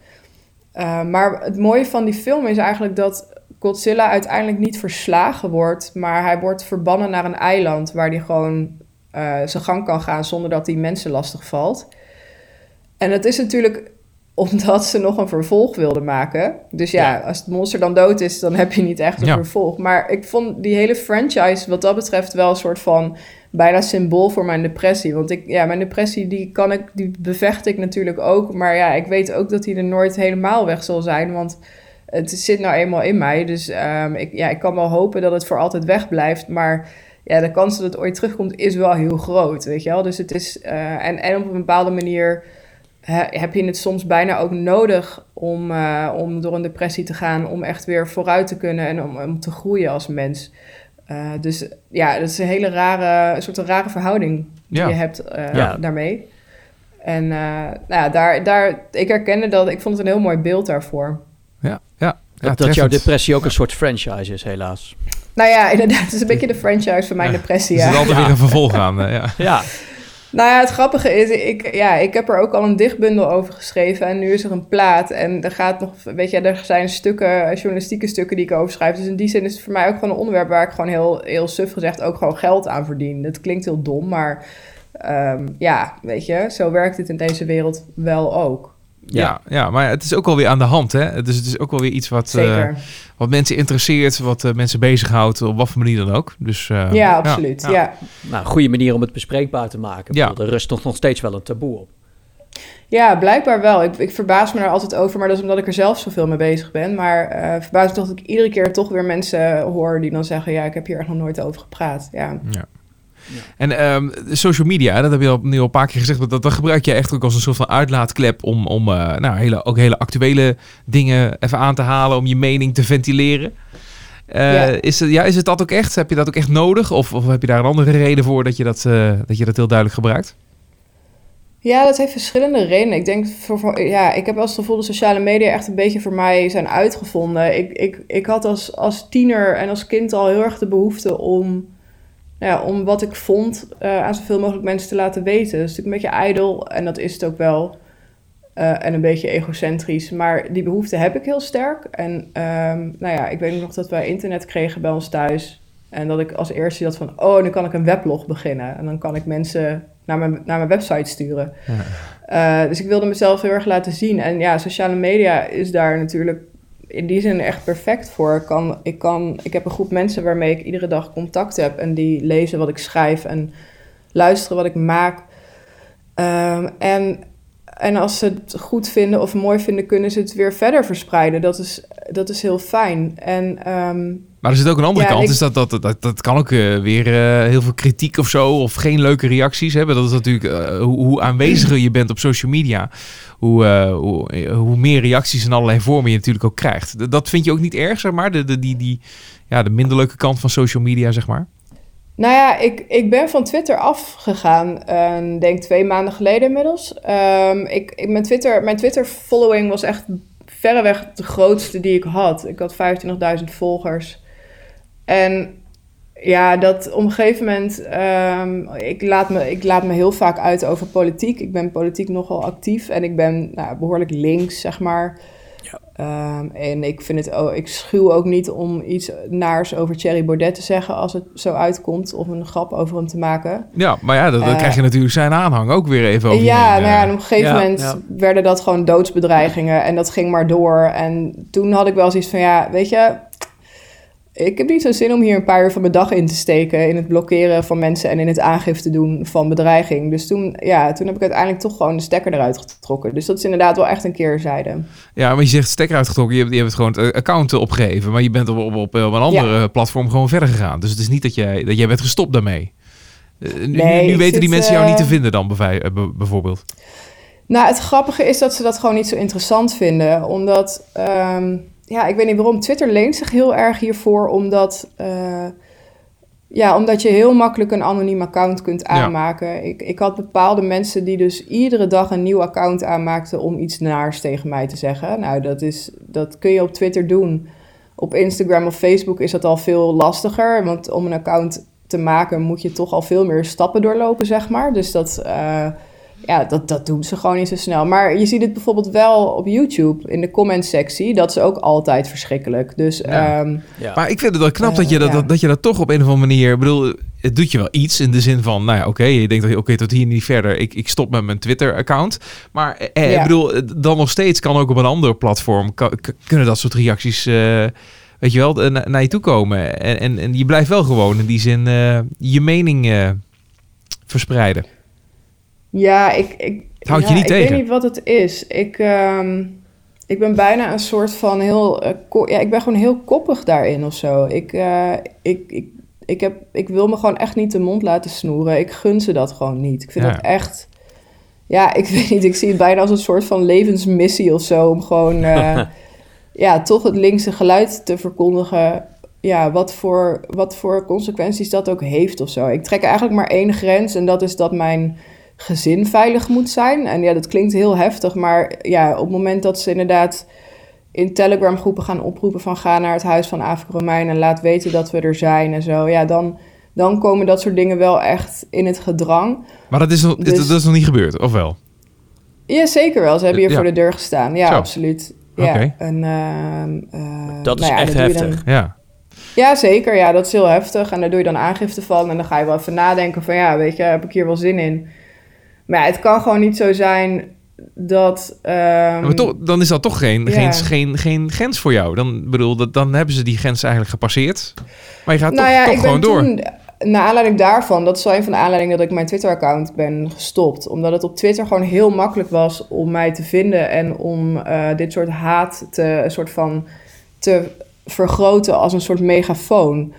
Speaker 4: Uh, maar het mooie van die film is eigenlijk dat Godzilla uiteindelijk niet verslagen wordt, maar hij wordt verbannen naar een eiland waar hij gewoon uh, zijn gang kan gaan zonder dat hij mensen lastig valt. En het is natuurlijk omdat ze nog een vervolg wilden maken. Dus ja,
Speaker 2: Ja.
Speaker 4: als het monster dan dood is, dan heb je niet echt een
Speaker 1: Ja.
Speaker 4: vervolg. Maar ik vond die hele franchise wat dat betreft wel een soort van bijna symbool voor mijn depressie. Want ik, ja, mijn depressie die kan ik, die bevecht ik natuurlijk ook. Maar ja, ik weet ook dat die er nooit helemaal weg zal zijn. Want het zit nou eenmaal in mij. Dus ehm, ik, ja, ik kan wel hopen dat het voor altijd weg blijft. Maar ja, de kans dat het ooit terugkomt is wel heel groot, weet je wel. Dus het is... eh, en, en op een bepaalde manier he- heb je het soms bijna ook nodig om, eh, om door een depressie te gaan, om echt weer vooruit te kunnen en om, om te groeien als mens. Eh, dus ja, dat is een hele rare, een soort een rare verhouding die
Speaker 1: Ja.
Speaker 4: je hebt eh,
Speaker 2: Ja.
Speaker 4: daarmee. En eh, nou ja, daar, daar, ik herkende dat, ik vond het een heel mooi beeld daarvoor.
Speaker 1: Ja, ja. ja
Speaker 2: dat, dat jouw depressie ook een soort franchise is, helaas.
Speaker 4: Nou ja, inderdaad, het is een beetje de franchise van mijn
Speaker 1: Ja,
Speaker 4: depressie.
Speaker 1: Er zit
Speaker 4: Ja.
Speaker 1: altijd weer een vervolg aan. ja.
Speaker 2: Ja,
Speaker 4: Nou ja, het grappige is, ik, ja, ik heb er ook al een dichtbundel over geschreven en nu is er een plaat. En er gaat nog, weet je, er zijn stukken, journalistieke stukken die ik over schrijf. Dus in die zin is het voor mij ook gewoon een onderwerp waar ik gewoon heel, heel suf gezegd ook gewoon geld aan verdien. Dat klinkt heel dom, maar ehm, ja, weet je, zo werkt het in deze wereld wel ook.
Speaker 1: Ja. Ja, maar het is ook wel weer aan de hand. Hè? Dus het is ook wel weer iets wat, eh, wat mensen interesseert, wat eh, mensen bezighoudt, op wat voor manier dan ook. Dus, eh,
Speaker 4: ja, absoluut. Ja,
Speaker 1: ja.
Speaker 2: nou, een goede manier om het bespreekbaar te maken.
Speaker 1: Ja.
Speaker 2: Er rust nog, nog steeds wel een taboe op.
Speaker 4: Ja, blijkbaar wel. Ik, ik verbaas me daar altijd over, maar dat is omdat ik er zelf zoveel mee bezig ben. Maar eh verbaas me toch dat ik iedere keer toch weer mensen hoor die dan zeggen... ja, ik heb hier echt nog nooit over gepraat. Ja,
Speaker 1: Ja. En ehm, social media, dat heb je al, nu al een paar keer gezegd, maar dat, dat gebruik je echt ook als een soort van uitlaatklep om, om eh, nou, hele, ook hele actuele dingen even aan te halen, om je mening te ventileren. Eh,
Speaker 4: Ja.
Speaker 1: is, het, ja, is het dat ook echt? Heb je dat ook echt nodig? Of, of heb je daar een andere reden voor dat je dat, eh, dat, je dat heel duidelijk gebruikt?
Speaker 4: Ja, dat heeft verschillende redenen. Ik denk, voor, voor- ja, ik heb eens het gevoel dat sociale media echt een beetje voor mij zijn uitgevonden. Ik, ik, ik had als, als tiener en als kind al heel erg de behoefte om, ja, om wat ik vond eh, aan zoveel mogelijk mensen te laten weten. Dat is natuurlijk een beetje ijdel en dat is het ook wel. Eh, en een beetje egocentrisch. Maar die behoefte heb ik heel sterk. En ehm, nou ja, ik weet nog dat wij internet kregen bij ons thuis. En dat ik als eerste dat van, oh, nu kan ik een weblog beginnen. En dan kan ik mensen naar mijn, naar mijn website sturen. Eh, dus ik wilde mezelf heel erg laten zien. En ja, sociale media is daar natuurlijk in die zin echt perfect voor. Ik, kan, ik, kan, ik heb een groep mensen waarmee ik iedere dag contact heb. En die lezen wat ik schrijf en luisteren wat ik maak. Ehm, en, en als ze het goed vinden of mooi vinden, kunnen ze het weer verder verspreiden. Dat is, dat is heel fijn. En ehm,
Speaker 1: Maar er zit ook een andere
Speaker 4: Ja,
Speaker 1: kant.
Speaker 4: ik-
Speaker 1: Dus dat, dat, dat, dat kan ook eh, weer eh, heel veel kritiek of zo. Of geen leuke reacties hebben. Dat is natuurlijk eh, hoe, hoe aanweziger je bent op social media. Hoe, hoe, hoe meer reacties in allerlei vormen je natuurlijk ook krijgt. Dat vind je ook niet erg, zeg maar. De, de, die, die, ja, de minder leuke kant van social media, zeg maar.
Speaker 4: Nou ja, ik, ik ben van Twitter afgegaan, eh, denk twee maanden geleden inmiddels. Ehm, ik, ik, mijn Twitter, mijn Twitter-following was echt verreweg de grootste die ik had. Ik had 25.000 volgers. En ja, dat op een gegeven moment... ehm, ik, laat me, ik laat me heel vaak uit over politiek. Ik ben politiek nogal actief en ik ben nou, behoorlijk links, zeg maar...
Speaker 2: Ja.
Speaker 4: Ehm, en ik vind het, oh, ik schuw ook niet om iets naars over Thierry Baudet te zeggen als het zo uitkomt, of een grap over hem te maken.
Speaker 1: Ja, maar ja, dan,
Speaker 4: Eh,
Speaker 1: krijg je natuurlijk zijn aanhang ook weer even over je
Speaker 4: ja, nou ja, en op een gegeven
Speaker 2: Ja,
Speaker 4: moment
Speaker 2: ja.
Speaker 4: werden dat gewoon doodsbedreigingen en dat ging maar door. En toen had ik wel zoiets van, ja, weet je, ik heb niet zo'n zin om hier een paar uur van mijn dag in te steken in het blokkeren van mensen en in het aangifte doen van bedreiging. Dus toen, ja, toen heb ik uiteindelijk toch gewoon de stekker eruit getrokken. Dus dat is inderdaad wel echt een keerzijde.
Speaker 1: Ja, maar je zegt stekker uitgetrokken. Je hebt, je hebt gewoon het account opgegeven. Maar je bent op, op, op, een andere platform gewoon verder gegaan. Dus het is niet dat jij, dat jij bent gestopt daarmee. Eh, nu
Speaker 4: Nee,
Speaker 1: nu
Speaker 4: ik
Speaker 1: weten die mensen jou
Speaker 4: eh,
Speaker 1: niet te vinden dan, eh, bijvoorbeeld.
Speaker 4: Nou, het grappige is dat ze dat gewoon niet zo interessant vinden. Omdat, ehm, ja, ik weet niet waarom. Twitter leent zich heel erg hiervoor, omdat, eh, ja, omdat je heel makkelijk een anoniem account kunt
Speaker 1: Ja.
Speaker 4: aanmaken. Ik, ik had bepaalde mensen die dus iedere dag een nieuw account aanmaakten om iets naars tegen mij te zeggen. Nou, dat, is, dat kun je op Twitter doen. Op Instagram of Facebook is dat al veel lastiger, want om een account te maken moet je toch al veel meer stappen doorlopen, zeg maar. Dus dat, eh, ja, dat, dat doen ze gewoon niet zo snel. Maar je ziet het bijvoorbeeld wel op YouTube in de comment-sectie. Dat is ook altijd verschrikkelijk. Dus
Speaker 1: Ja.
Speaker 4: ehm,
Speaker 2: Ja.
Speaker 1: Maar ik vind het wel knap
Speaker 4: Eh,
Speaker 1: dat, je dat,
Speaker 4: ja.
Speaker 1: dat, dat je dat toch op een of andere manier... Ik bedoel, het doet je wel iets in de zin van, nou ja, oké, je denkt, dat oké, tot hier niet verder. Ik, ik stop met mijn Twitter-account. Maar eh,
Speaker 4: Ja.
Speaker 1: ik bedoel, eh, dan nog steeds kan ook op een ander platform, kunnen dat soort reacties, eh, weet je wel, eh, na- naar je toe komen. En, en, en je blijft wel gewoon in die zin eh, je mening eh, verspreiden.
Speaker 4: Ja, ik, ik,
Speaker 1: Het houdt je niet
Speaker 4: ik
Speaker 1: tegen.
Speaker 4: weet niet wat het is. Ik, ehm, ik ben bijna een soort van heel... eh, ko- ja, ik ben gewoon heel koppig daarin of zo. Ik, eh, ik, ik, ik, heb, ik wil me gewoon echt niet de mond laten snoeren. Ik gun ze dat gewoon niet. Ik vind
Speaker 1: Ja.
Speaker 4: dat echt... Ja, ik weet niet. Ik zie het bijna als een soort van levensmissie of zo. Om gewoon... eh, ja, toch het linkse geluid te verkondigen. Ja, wat voor, wat voor consequenties dat ook heeft of zo. Ik trek eigenlijk maar één grens en dat is dat mijn gezin veilig moet zijn. En ja, dat klinkt heel heftig, maar ja, op het moment dat ze inderdaad in Telegram groepen gaan oproepen van ga naar het huis van Afrika Romein en laat weten dat we er zijn en zo. Ja, dan, dan komen dat soort dingen wel echt in het gedrang.
Speaker 1: Maar dat is, nog,
Speaker 4: Dus-
Speaker 1: dat is nog niet gebeurd, of wel?
Speaker 4: Ja, zeker wel. Ze hebben hier
Speaker 1: Ja.
Speaker 4: voor de deur gestaan. Ja,
Speaker 1: Zo.
Speaker 4: absoluut. Ja, en, ehm, eh,
Speaker 2: Dat is
Speaker 4: nou ja,
Speaker 2: echt
Speaker 4: dan-
Speaker 2: heftig.
Speaker 1: Ja.
Speaker 4: Ja, zeker. Ja, dat is heel heftig. En daar doe je dan aangifte van. En dan ga je wel even nadenken van... ja, weet je, heb ik hier wel zin in? Maar ja, het kan gewoon niet zo zijn dat... ehm,
Speaker 1: maar toch, dan is dat toch geen, geen, geen, geen grens voor jou. Dan, bedoel, dat, dan hebben ze die grens eigenlijk gepasseerd. Maar je gaat
Speaker 4: nou
Speaker 1: toch,
Speaker 4: ja,
Speaker 1: toch gewoon door.
Speaker 4: toen... Naar aanleiding daarvan, dat is wel een van de aanleidingen dat ik mijn Twitter-account ben gestopt. Omdat het op Twitter gewoon heel makkelijk was om mij te vinden en om eh, dit soort haat te, een soort van, te vergroten als een soort megafoon.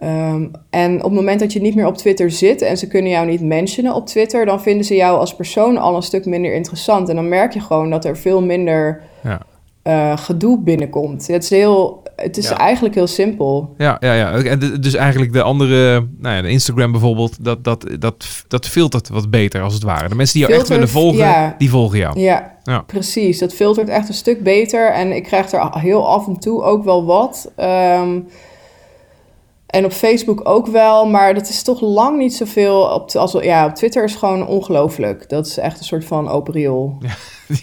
Speaker 4: Ehm, en op het moment dat je niet meer op Twitter zit en ze kunnen jou niet mentionen op Twitter, dan vinden ze jou als persoon al een stuk minder interessant. En dan merk je gewoon dat er veel minder
Speaker 1: Ja.
Speaker 4: eh, gedoe binnenkomt. Het is, heel, het is
Speaker 2: Ja.
Speaker 4: eigenlijk heel simpel.
Speaker 1: Ja, ja, ja. En dus eigenlijk de andere, nou ja, de Instagram bijvoorbeeld, dat, dat, dat, dat filtert wat beter als het ware. De mensen die jou echt willen volgen,
Speaker 4: ja.
Speaker 1: die volgen jou.
Speaker 4: Ja,
Speaker 1: Ja.
Speaker 4: precies. Dat filtert echt een stuk beter. En ik krijg er heel af en toe ook wel wat. Ehm, en op Facebook ook wel. Maar dat is toch lang niet zoveel. Op, als, ja, op Twitter is gewoon ongelooflijk. Dat is echt een soort van open riool.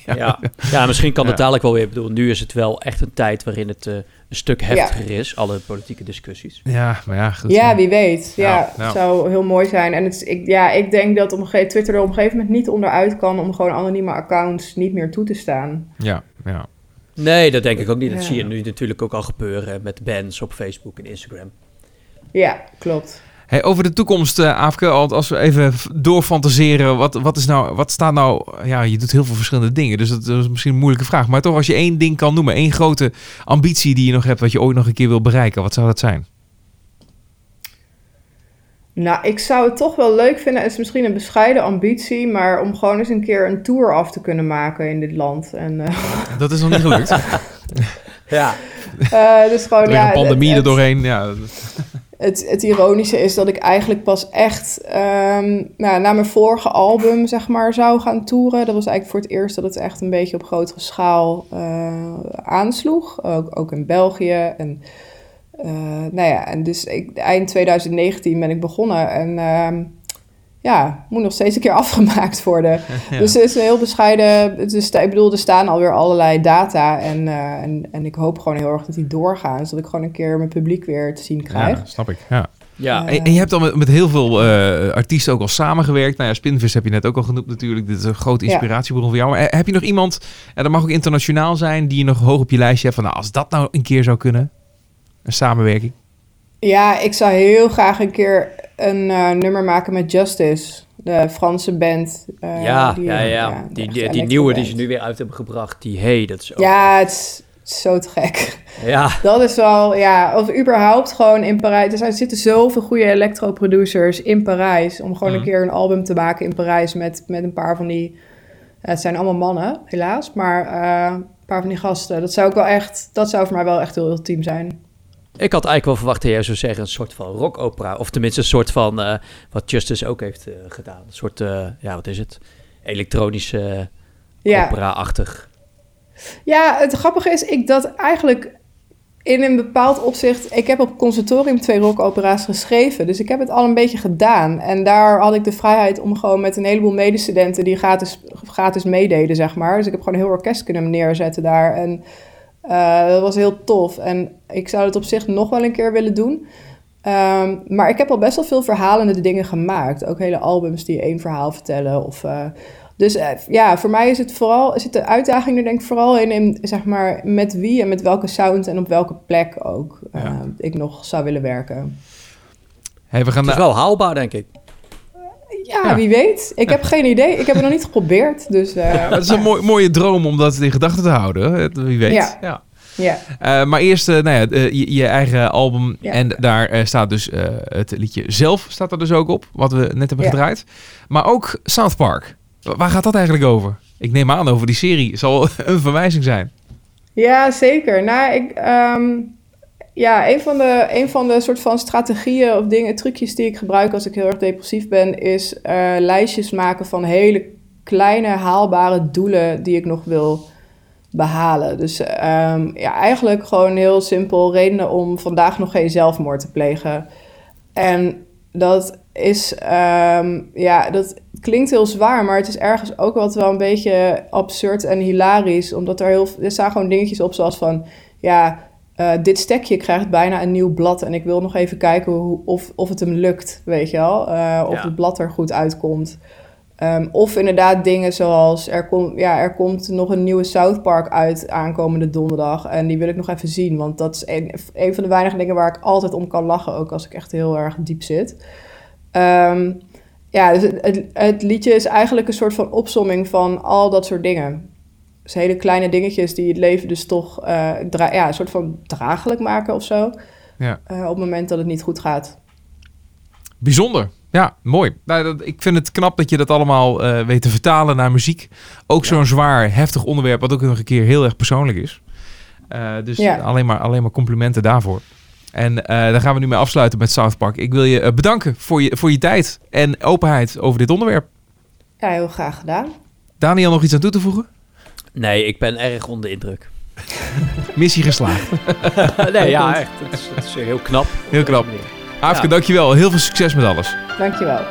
Speaker 1: Ja.
Speaker 2: Ja. ja, misschien kan
Speaker 1: Ja.
Speaker 2: het dadelijk wel weer. Ik bedoel, nu is het wel echt een tijd waarin het eh, een stuk heftiger is, alle politieke discussies.
Speaker 1: Ja, maar ja, goed.
Speaker 4: Ja, wie weet. Ja, het zou heel mooi zijn. En het, is- ik, ja, ik denk dat op Twitter er op een gegeven moment niet onderuit kan... om gewoon anonieme accounts niet meer toe te staan.
Speaker 1: Ja, ja.
Speaker 2: Nee, dat denk ik ook niet. Dat
Speaker 4: Ja.
Speaker 2: zie je nu natuurlijk ook al gebeuren met bans op Facebook en Instagram.
Speaker 4: Ja, klopt.
Speaker 1: Hey, over de toekomst, eh Aafke, al- als we even doorfantaseren, wat, wat, is nou, wat staat nou... Ja, je doet heel veel verschillende dingen, dus dat, is misschien een moeilijke vraag. Maar toch, als je één ding kan noemen, één grote ambitie die je nog hebt, wat je ooit nog een keer wil bereiken, wat zou dat zijn?
Speaker 4: Nou, ik zou het toch wel leuk vinden. Het is misschien een bescheiden ambitie, maar om gewoon eens een keer een tour af te kunnen maken in dit land. En, eh,
Speaker 1: Dat is nog niet gelukt.
Speaker 2: Ja.
Speaker 4: eh, dus gewoon, ja,
Speaker 1: een pandemie
Speaker 4: het,
Speaker 1: er doorheen. Ja,
Speaker 4: Het, het ironische is dat ik eigenlijk pas echt ehm, nou, na mijn vorige album, zeg maar, zou gaan toeren. Dat was eigenlijk voor het eerst dat het echt een beetje op grotere schaal eh, aansloeg. Ook, ook in België. En, eh, nou ja, en dus ik, eind 2019 ben ik begonnen. En ehm, ja, moet nog steeds een keer afgemaakt worden.
Speaker 1: Ja.
Speaker 4: Dus het is een heel bescheiden. Het is, ik bedoel, er staan alweer allerlei data. En, eh, en, en ik hoop gewoon heel erg dat die doorgaan. Zodat ik gewoon een keer mijn publiek weer te zien krijg.
Speaker 1: ja, snap ik. Ja.
Speaker 2: Ja.
Speaker 4: Ja.
Speaker 1: En, en je hebt dan met, met heel veel eh, artiesten ook al samengewerkt. Nou ja, Spinvis heb je net ook al genoemd natuurlijk. Dit is een grote
Speaker 4: Ja.
Speaker 1: inspiratiebron voor jou. Maar eh, heb je nog iemand, en dat mag ook internationaal zijn, die je nog hoog op je lijstje hebt van, nou, als dat nou een keer zou kunnen, een samenwerking.
Speaker 4: Ja, ik zou heel graag een keer een eh, nummer maken met Justice. De Franse band. eh,
Speaker 2: ja,
Speaker 4: die,
Speaker 2: ja,
Speaker 4: eh,
Speaker 2: ja. Die, die, die nieuwe die ze nu weer uit hebben gebracht, die Hey, dat is ook...
Speaker 4: Ja, het is, zo te gek.
Speaker 2: Ja.
Speaker 4: Dat is wel, ja, of überhaupt gewoon in Parijs. Er, zijn, er zitten zoveel goede electro-producers in Parijs. Om gewoon
Speaker 1: Mhm.
Speaker 4: een keer een album te maken in Parijs met, met een paar van die... ja, het zijn allemaal mannen, helaas. Maar eh, een paar van die gasten. Dat zou ook wel echt, dat zou voor mij wel echt heel ultiem zijn.
Speaker 2: Ik had eigenlijk wel verwacht dat jij zou zeggen een soort van rockopera. Of tenminste een soort van, eh, wat Justice ook heeft eh, gedaan. Een soort, eh, ja, wat is het? Elektronische
Speaker 4: Ja.
Speaker 2: opera-achtig.
Speaker 4: Ja, het grappige is, ik dat eigenlijk in een bepaald opzicht... Ik heb op conservatorium twee rockopera's geschreven. Dus ik heb het al een beetje gedaan. En daar had ik de vrijheid om gewoon met een heleboel medestudenten... die gratis, gratis meededen, zeg maar. Dus ik heb gewoon een heel orkest kunnen neerzetten daar. En eh, dat was heel tof. En ik zou het op zich nog wel een keer willen doen. Ehm, maar ik heb al best wel veel verhalende dingen gemaakt. Ook hele albums die één verhaal vertellen. Of, eh, dus eh, ja, voor mij is het vooral, zit de uitdaging er denk ik vooral in, in zeg maar, met wie en met welke sound en op welke plek ook eh,
Speaker 1: Ja.
Speaker 4: ik nog zou willen werken.
Speaker 1: Hey, we gaan
Speaker 2: Het is wel haalbaar, denk ik.
Speaker 4: Ja,
Speaker 1: Ja.
Speaker 4: wie weet. Ik heb geen idee. Ik heb het nog niet geprobeerd. Dus
Speaker 1: Ja, het is een mooi, mooie droom om dat in gedachten te houden. Wie weet. Ja.
Speaker 4: Ja.
Speaker 1: Eh, maar eerst, eh, nou ja, je, je eigen album.
Speaker 4: Ja.
Speaker 1: En daar staat dus het liedje zelf staat er dus ook op. Wat we net hebben
Speaker 4: Ja.
Speaker 1: gedraaid. Maar ook South Park. Wa- Waar gaat dat eigenlijk over? Ik neem aan over die serie. Zal een verwijzing zijn.
Speaker 4: Ja, zeker. Nou, ik, ehm, ja, een van de, een van de soort van strategieën of dingen, trucjes die ik gebruik als ik heel erg depressief ben, is eh, lijstjes maken van hele kleine haalbare doelen die ik nog wil behalen. Dus ehm, ja, eigenlijk gewoon heel simpel redenen om vandaag nog geen zelfmoord te plegen. En dat is, ehm, ja, dat klinkt heel zwaar, maar het is ergens ook wel een beetje absurd en hilarisch. Omdat er heel, er staan gewoon dingetjes op zoals van, ja, eh, dit stekje krijgt bijna een nieuw blad en ik wil nog even kijken hoe, of, of het hem lukt, weet je wel. Eh, of
Speaker 2: Ja.
Speaker 4: het blad er goed uitkomt. Ehm, of inderdaad dingen zoals, er, komt ja, er komt nog een nieuwe South Park uit aankomende donderdag. En die wil ik nog even zien, want dat is een, een van de weinige dingen waar ik altijd om kan lachen. Ook als ik echt heel erg diep zit. Ehm, ja, dus het, het, het liedje is eigenlijk een soort van opsomming van al dat soort dingen. Dus hele kleine dingetjes die het leven dus toch eh, dra- ja, een soort van draaglijk maken of zo.
Speaker 1: Ja.
Speaker 4: Eh, op het moment dat het niet goed gaat.
Speaker 1: Bijzonder. Ja, mooi. Nou, dat, ik vind het knap dat je dat allemaal eh, weet te vertalen naar muziek. Ook zo'n zwaar, heftig onderwerp, wat ook nog een keer heel erg persoonlijk is. Dus
Speaker 4: Ja.
Speaker 1: alleen, maar, alleen maar complimenten daarvoor. En daar gaan we nu mee afsluiten met South Park. Ik wil je bedanken voor je, voor je tijd en openheid over dit onderwerp.
Speaker 4: Ja, heel graag gedaan.
Speaker 1: Daniel, nog iets aan toe te voegen?
Speaker 2: Nee, ik ben erg onder de indruk.
Speaker 1: Missie geslaagd.
Speaker 2: nee, ja, echt. Het is, het is heel knap.
Speaker 1: Heel knap. Aafke,
Speaker 2: Ja.
Speaker 1: dankjewel. Heel veel succes met alles.
Speaker 4: Dankjewel.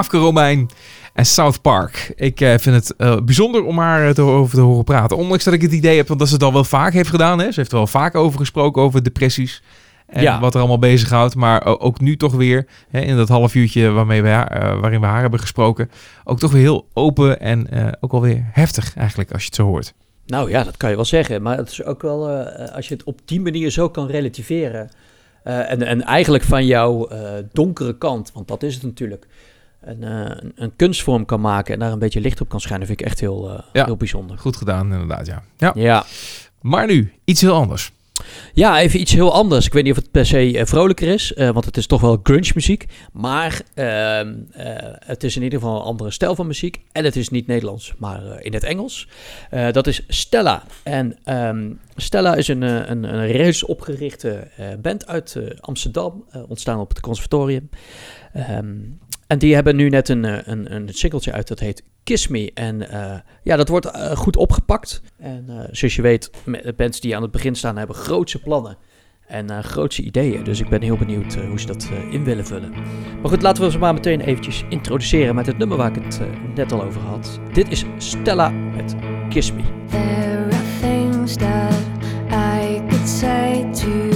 Speaker 1: Aafke Romein en South Park. Ik eh, vind het eh, bijzonder om haar eh, te, over te horen praten. Ondanks dat ik het idee heb want dat ze het al wel vaak heeft gedaan. Hè? Ze heeft er wel vaak over gesproken, over depressies. En
Speaker 2: Ja.
Speaker 1: wat er allemaal bezighoudt. Maar ook nu toch weer, hè, in dat half uurtje waarmee we haar, waarin we haar hebben gesproken. Ook toch weer heel open en ook alweer heftig eigenlijk, als je het zo hoort.
Speaker 2: Nou ja, dat kan je wel zeggen. Maar het is ook wel, als je het op die manier zo kan relativeren. en, en eigenlijk van jouw donkere kant, want dat is het natuurlijk. Een, eh, een, een kunstvorm kan maken en daar een beetje licht op kan schijnen, vind ik echt heel, eh,
Speaker 1: Ja.
Speaker 2: heel bijzonder.
Speaker 1: Goed gedaan, inderdaad, ja. ja.
Speaker 2: Ja.
Speaker 1: Maar nu, iets heel anders.
Speaker 2: ja, even iets heel anders. Ik weet niet of het per se eh, vrolijker is, want het is toch wel grunge muziek. Maar ehm, eh, het is in ieder geval een andere stijl van muziek. En het is niet Nederlands, maar in het Engels. Dat is Stella. En ehm, Stella is een, een, een reus opgerichte band uit Amsterdam, ontstaan op het conservatorium. Ehm, en die hebben nu net een, eh, een, een singeltje uit, dat heet Kiss Me. En eh, ja, dat wordt eh, goed opgepakt. En zoals je weet, bands die aan het begin staan, hebben grootse plannen. En grootse ideeën. Dus ik ben heel benieuwd hoe ze dat in willen vullen. Maar goed, laten we ze maar meteen eventjes introduceren met het nummer waar ik het net al over had. Dit is Stella met Kiss Me.
Speaker 5: There are things that I could say to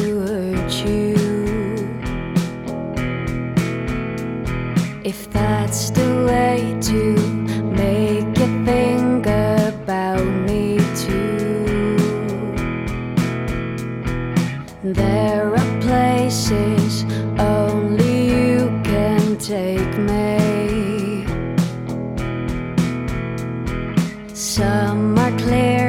Speaker 5: that's the way to make you think about me too. There are places only you can take me. Some are clear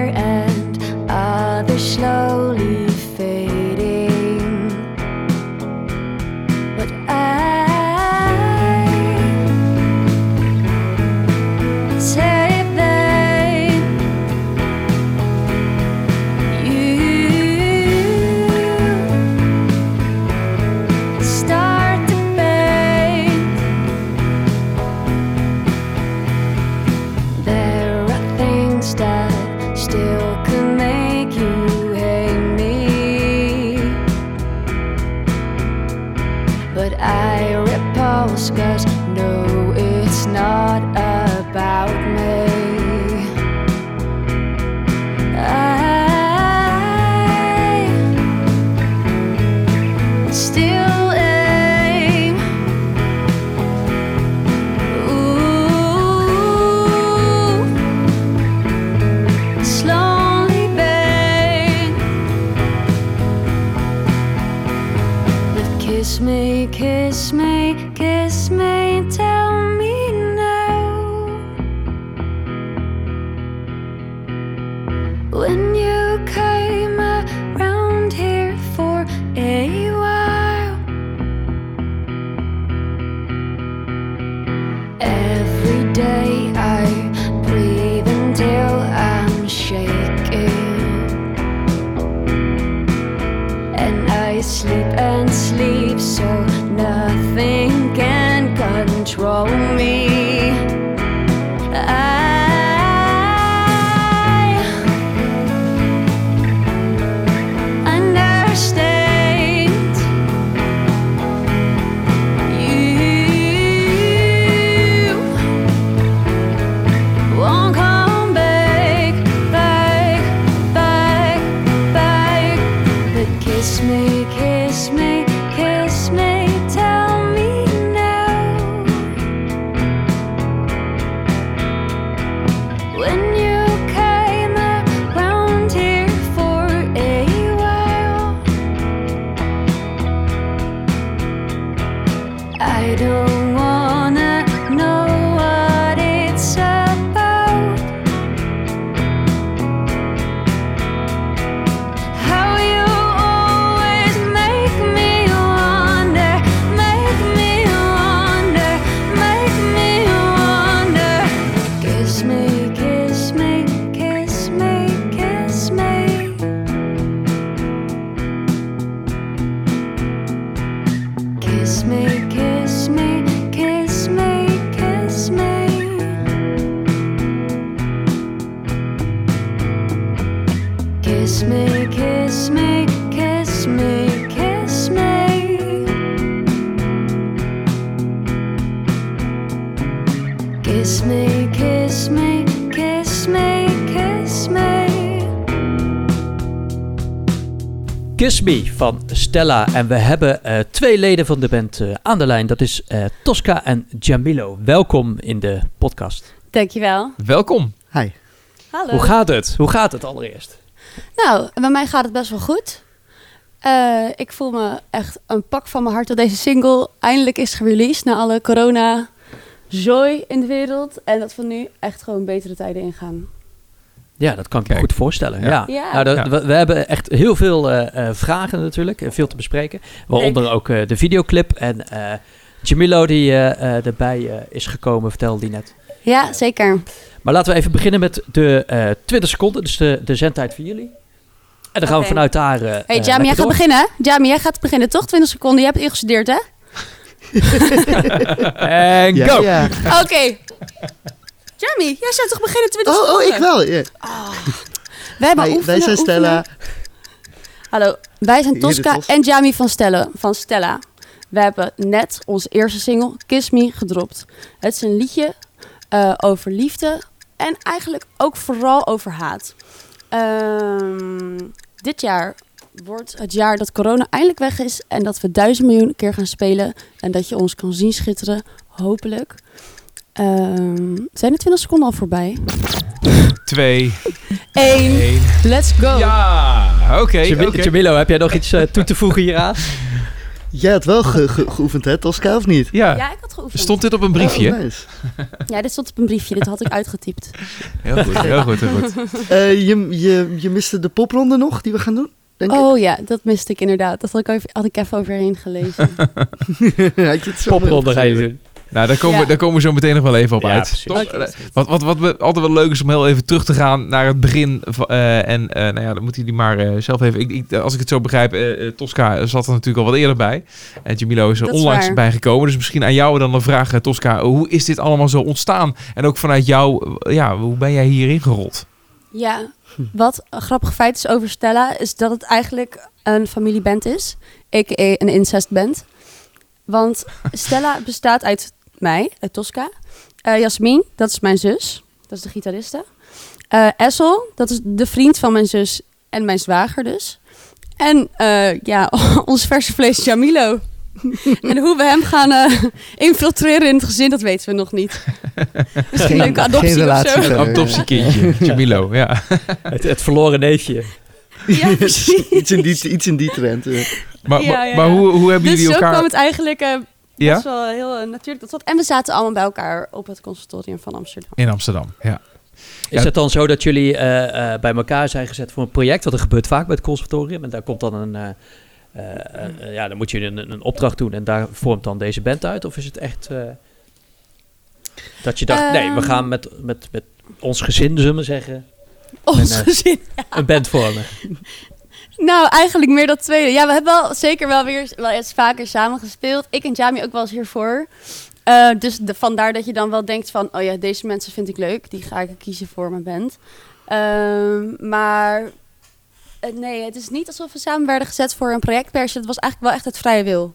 Speaker 2: Stella. En we hebben eh, twee leden van de band eh, aan de lijn. Dat is eh, Tosca en Jamilo. Welkom in de podcast.
Speaker 6: Dankjewel.
Speaker 1: Welkom.
Speaker 7: Hi.
Speaker 6: Hallo.
Speaker 2: Hoe gaat het? Hoe gaat het allereerst?
Speaker 6: Nou, bij mij gaat het best wel goed. Eh, ik voel me echt een pak van mijn hart dat deze single eindelijk is gereleased na alle corona zooi in de wereld. En dat we nu echt gewoon betere tijden ingaan.
Speaker 2: Ja, dat kan ik me goed voorstellen. Ja.
Speaker 1: Ja.
Speaker 6: Ja.
Speaker 2: Nou, dat-. We, we hebben echt heel veel eh, eh, vragen natuurlijk. en veel te bespreken. Waaronder ook eh, de videoclip. En eh Jamilo die eh, eh, erbij eh, is gekomen, vertelde die net.
Speaker 6: Ja, zeker.
Speaker 2: Maar laten we even beginnen met de eh 20 seconden. Dus de, de zendtijd voor jullie. En dan gaan we vanuit daar. eh,
Speaker 6: Hey,
Speaker 2: eh,
Speaker 6: Jamie, jij gaat
Speaker 2: door.
Speaker 6: beginnen. hè? Jamie, jij gaat beginnen, toch? 20 seconden. Je hebt ingestudeerd, hè?
Speaker 2: En go!
Speaker 7: Ja.
Speaker 6: Oké. Jamie, jij zou toch beginnen 20
Speaker 7: Oh,
Speaker 6: seconden?
Speaker 7: oh, ik wel. Ja.
Speaker 6: We hebben
Speaker 7: Hi,
Speaker 6: oefenen,
Speaker 7: wij zijn
Speaker 6: oefenen.
Speaker 7: Stella.
Speaker 6: Hallo, wij zijn Tosca en Jamie van, Stella, van Stella. We hebben net onze eerste single Kiss Me gedropt. Het is een liedje eh, over liefde en eigenlijk ook vooral over haat. Ehm, dit jaar wordt het jaar dat corona eindelijk weg is en dat we duizend miljoen keer gaan spelen en dat je ons kan zien schitteren, hopelijk. Ehm, zijn de 20 seconden al voorbij?
Speaker 1: Twee,
Speaker 6: 1,
Speaker 1: één.
Speaker 6: let's go!
Speaker 1: Ja, oké.
Speaker 2: Jamilo, heb jij nog iets eh, toe te voegen hieraan?
Speaker 7: Jij had wel ge- ge- geoefend, hè, Tosca, of niet?
Speaker 1: Ja.
Speaker 6: Ja, ik had geoefend.
Speaker 1: Stond dit op een briefje?
Speaker 7: Oh, nice.
Speaker 6: Ja, dit stond op een briefje. Dit had ik uitgetypt.
Speaker 1: Heel goed, heel goed, heel goed.
Speaker 7: Eh, je, je, je miste de popronde nog, die we gaan doen, denk ik.
Speaker 6: Oh ja, dat miste ik inderdaad. Dat had ik, even, had ik even overheen gelezen.
Speaker 7: Had je het zo
Speaker 2: Popronde ga je doen.
Speaker 1: Nou, daar komen,
Speaker 6: Ja.
Speaker 1: we, daar komen we zo meteen nog wel even op
Speaker 2: Ja,
Speaker 1: uit.
Speaker 2: precies.
Speaker 1: Toch?
Speaker 6: Oké, is goed.
Speaker 1: Wat, wat, wat we altijd wel leuk is om heel even terug te gaan naar het begin. eh, en eh, nou ja, dan moeten jullie maar eh, zelf even... Ik, ik, als ik het zo begrijp, eh, eh, Tosca zat er natuurlijk al wat eerder bij. En Jamilo is er
Speaker 6: Dat is
Speaker 1: onlangs
Speaker 6: waar.
Speaker 1: bijgekomen. Dus misschien aan jou dan een vraag, eh, Tosca. Hoe is dit allemaal zo ontstaan? En ook vanuit jou, eh, ja, hoe ben jij hierin gerold?
Speaker 6: ja, wat een grappig feit is over Stella... is dat het eigenlijk een familieband is. A.k.a. een incestband. Want Stella bestaat uit mij, uit Tosca. Eh Jasmin, dat is mijn zus. Dat is de gitariste. Eh Essel, dat is de vriend van mijn zus en mijn zwager dus. En eh, ja, ons verse vlees Jamilo. en hoe we hem gaan eh, infiltreren in het gezin, dat weten we nog niet. Misschien een leuke
Speaker 7: Geen
Speaker 6: adoptie
Speaker 7: relatie
Speaker 6: of zo.
Speaker 1: Een adoptiekindje, Jamilo, ja.
Speaker 2: Het, het verloren neefje.
Speaker 6: Ja, precies.
Speaker 7: iets, in die, iets in die trend. eh.
Speaker 1: Maar,
Speaker 6: Ja,
Speaker 1: maar,
Speaker 6: ja,
Speaker 1: maar
Speaker 6: ja.
Speaker 1: hoe, hoe hebben
Speaker 6: Dus
Speaker 1: jullie
Speaker 6: zo
Speaker 1: elkaar...
Speaker 6: kwam het eigenlijk
Speaker 1: ja?
Speaker 6: best wel heel eh, natuurlijk tot wat. En we zaten allemaal bij elkaar op het conservatorium van Amsterdam.
Speaker 1: In Amsterdam, ja.
Speaker 2: Is
Speaker 1: Ja.
Speaker 2: het dan zo dat jullie eh, eh, bij elkaar zijn gezet voor een project? Want dat gebeurt vaak bij het conservatorium. En daar komt dan een... eh, eh, eh, ja, dan moet je een, een opdracht doen en daar vormt dan deze band uit? Of is het echt eh, dat je dacht, nee, we
Speaker 6: Ehm.
Speaker 2: gaan met, met, met ons gezin, zullen we zeggen,
Speaker 6: Ons
Speaker 2: En, eh,
Speaker 6: gezin.
Speaker 2: een band vormen?
Speaker 6: Nou, eigenlijk meer dat tweede. Ja, we hebben wel zeker wel weer wel eens vaker samen gespeeld. Ik en Jamie ook wel eens hiervoor. Eh, dus de, vandaar dat je dan wel denkt van... oh ja, deze mensen vind ik leuk. Die ga ik kiezen voor mijn band. Ehm, maar eh, nee, het is niet alsof we samen werden gezet voor een projectpers. Het was eigenlijk wel echt het vrije wil.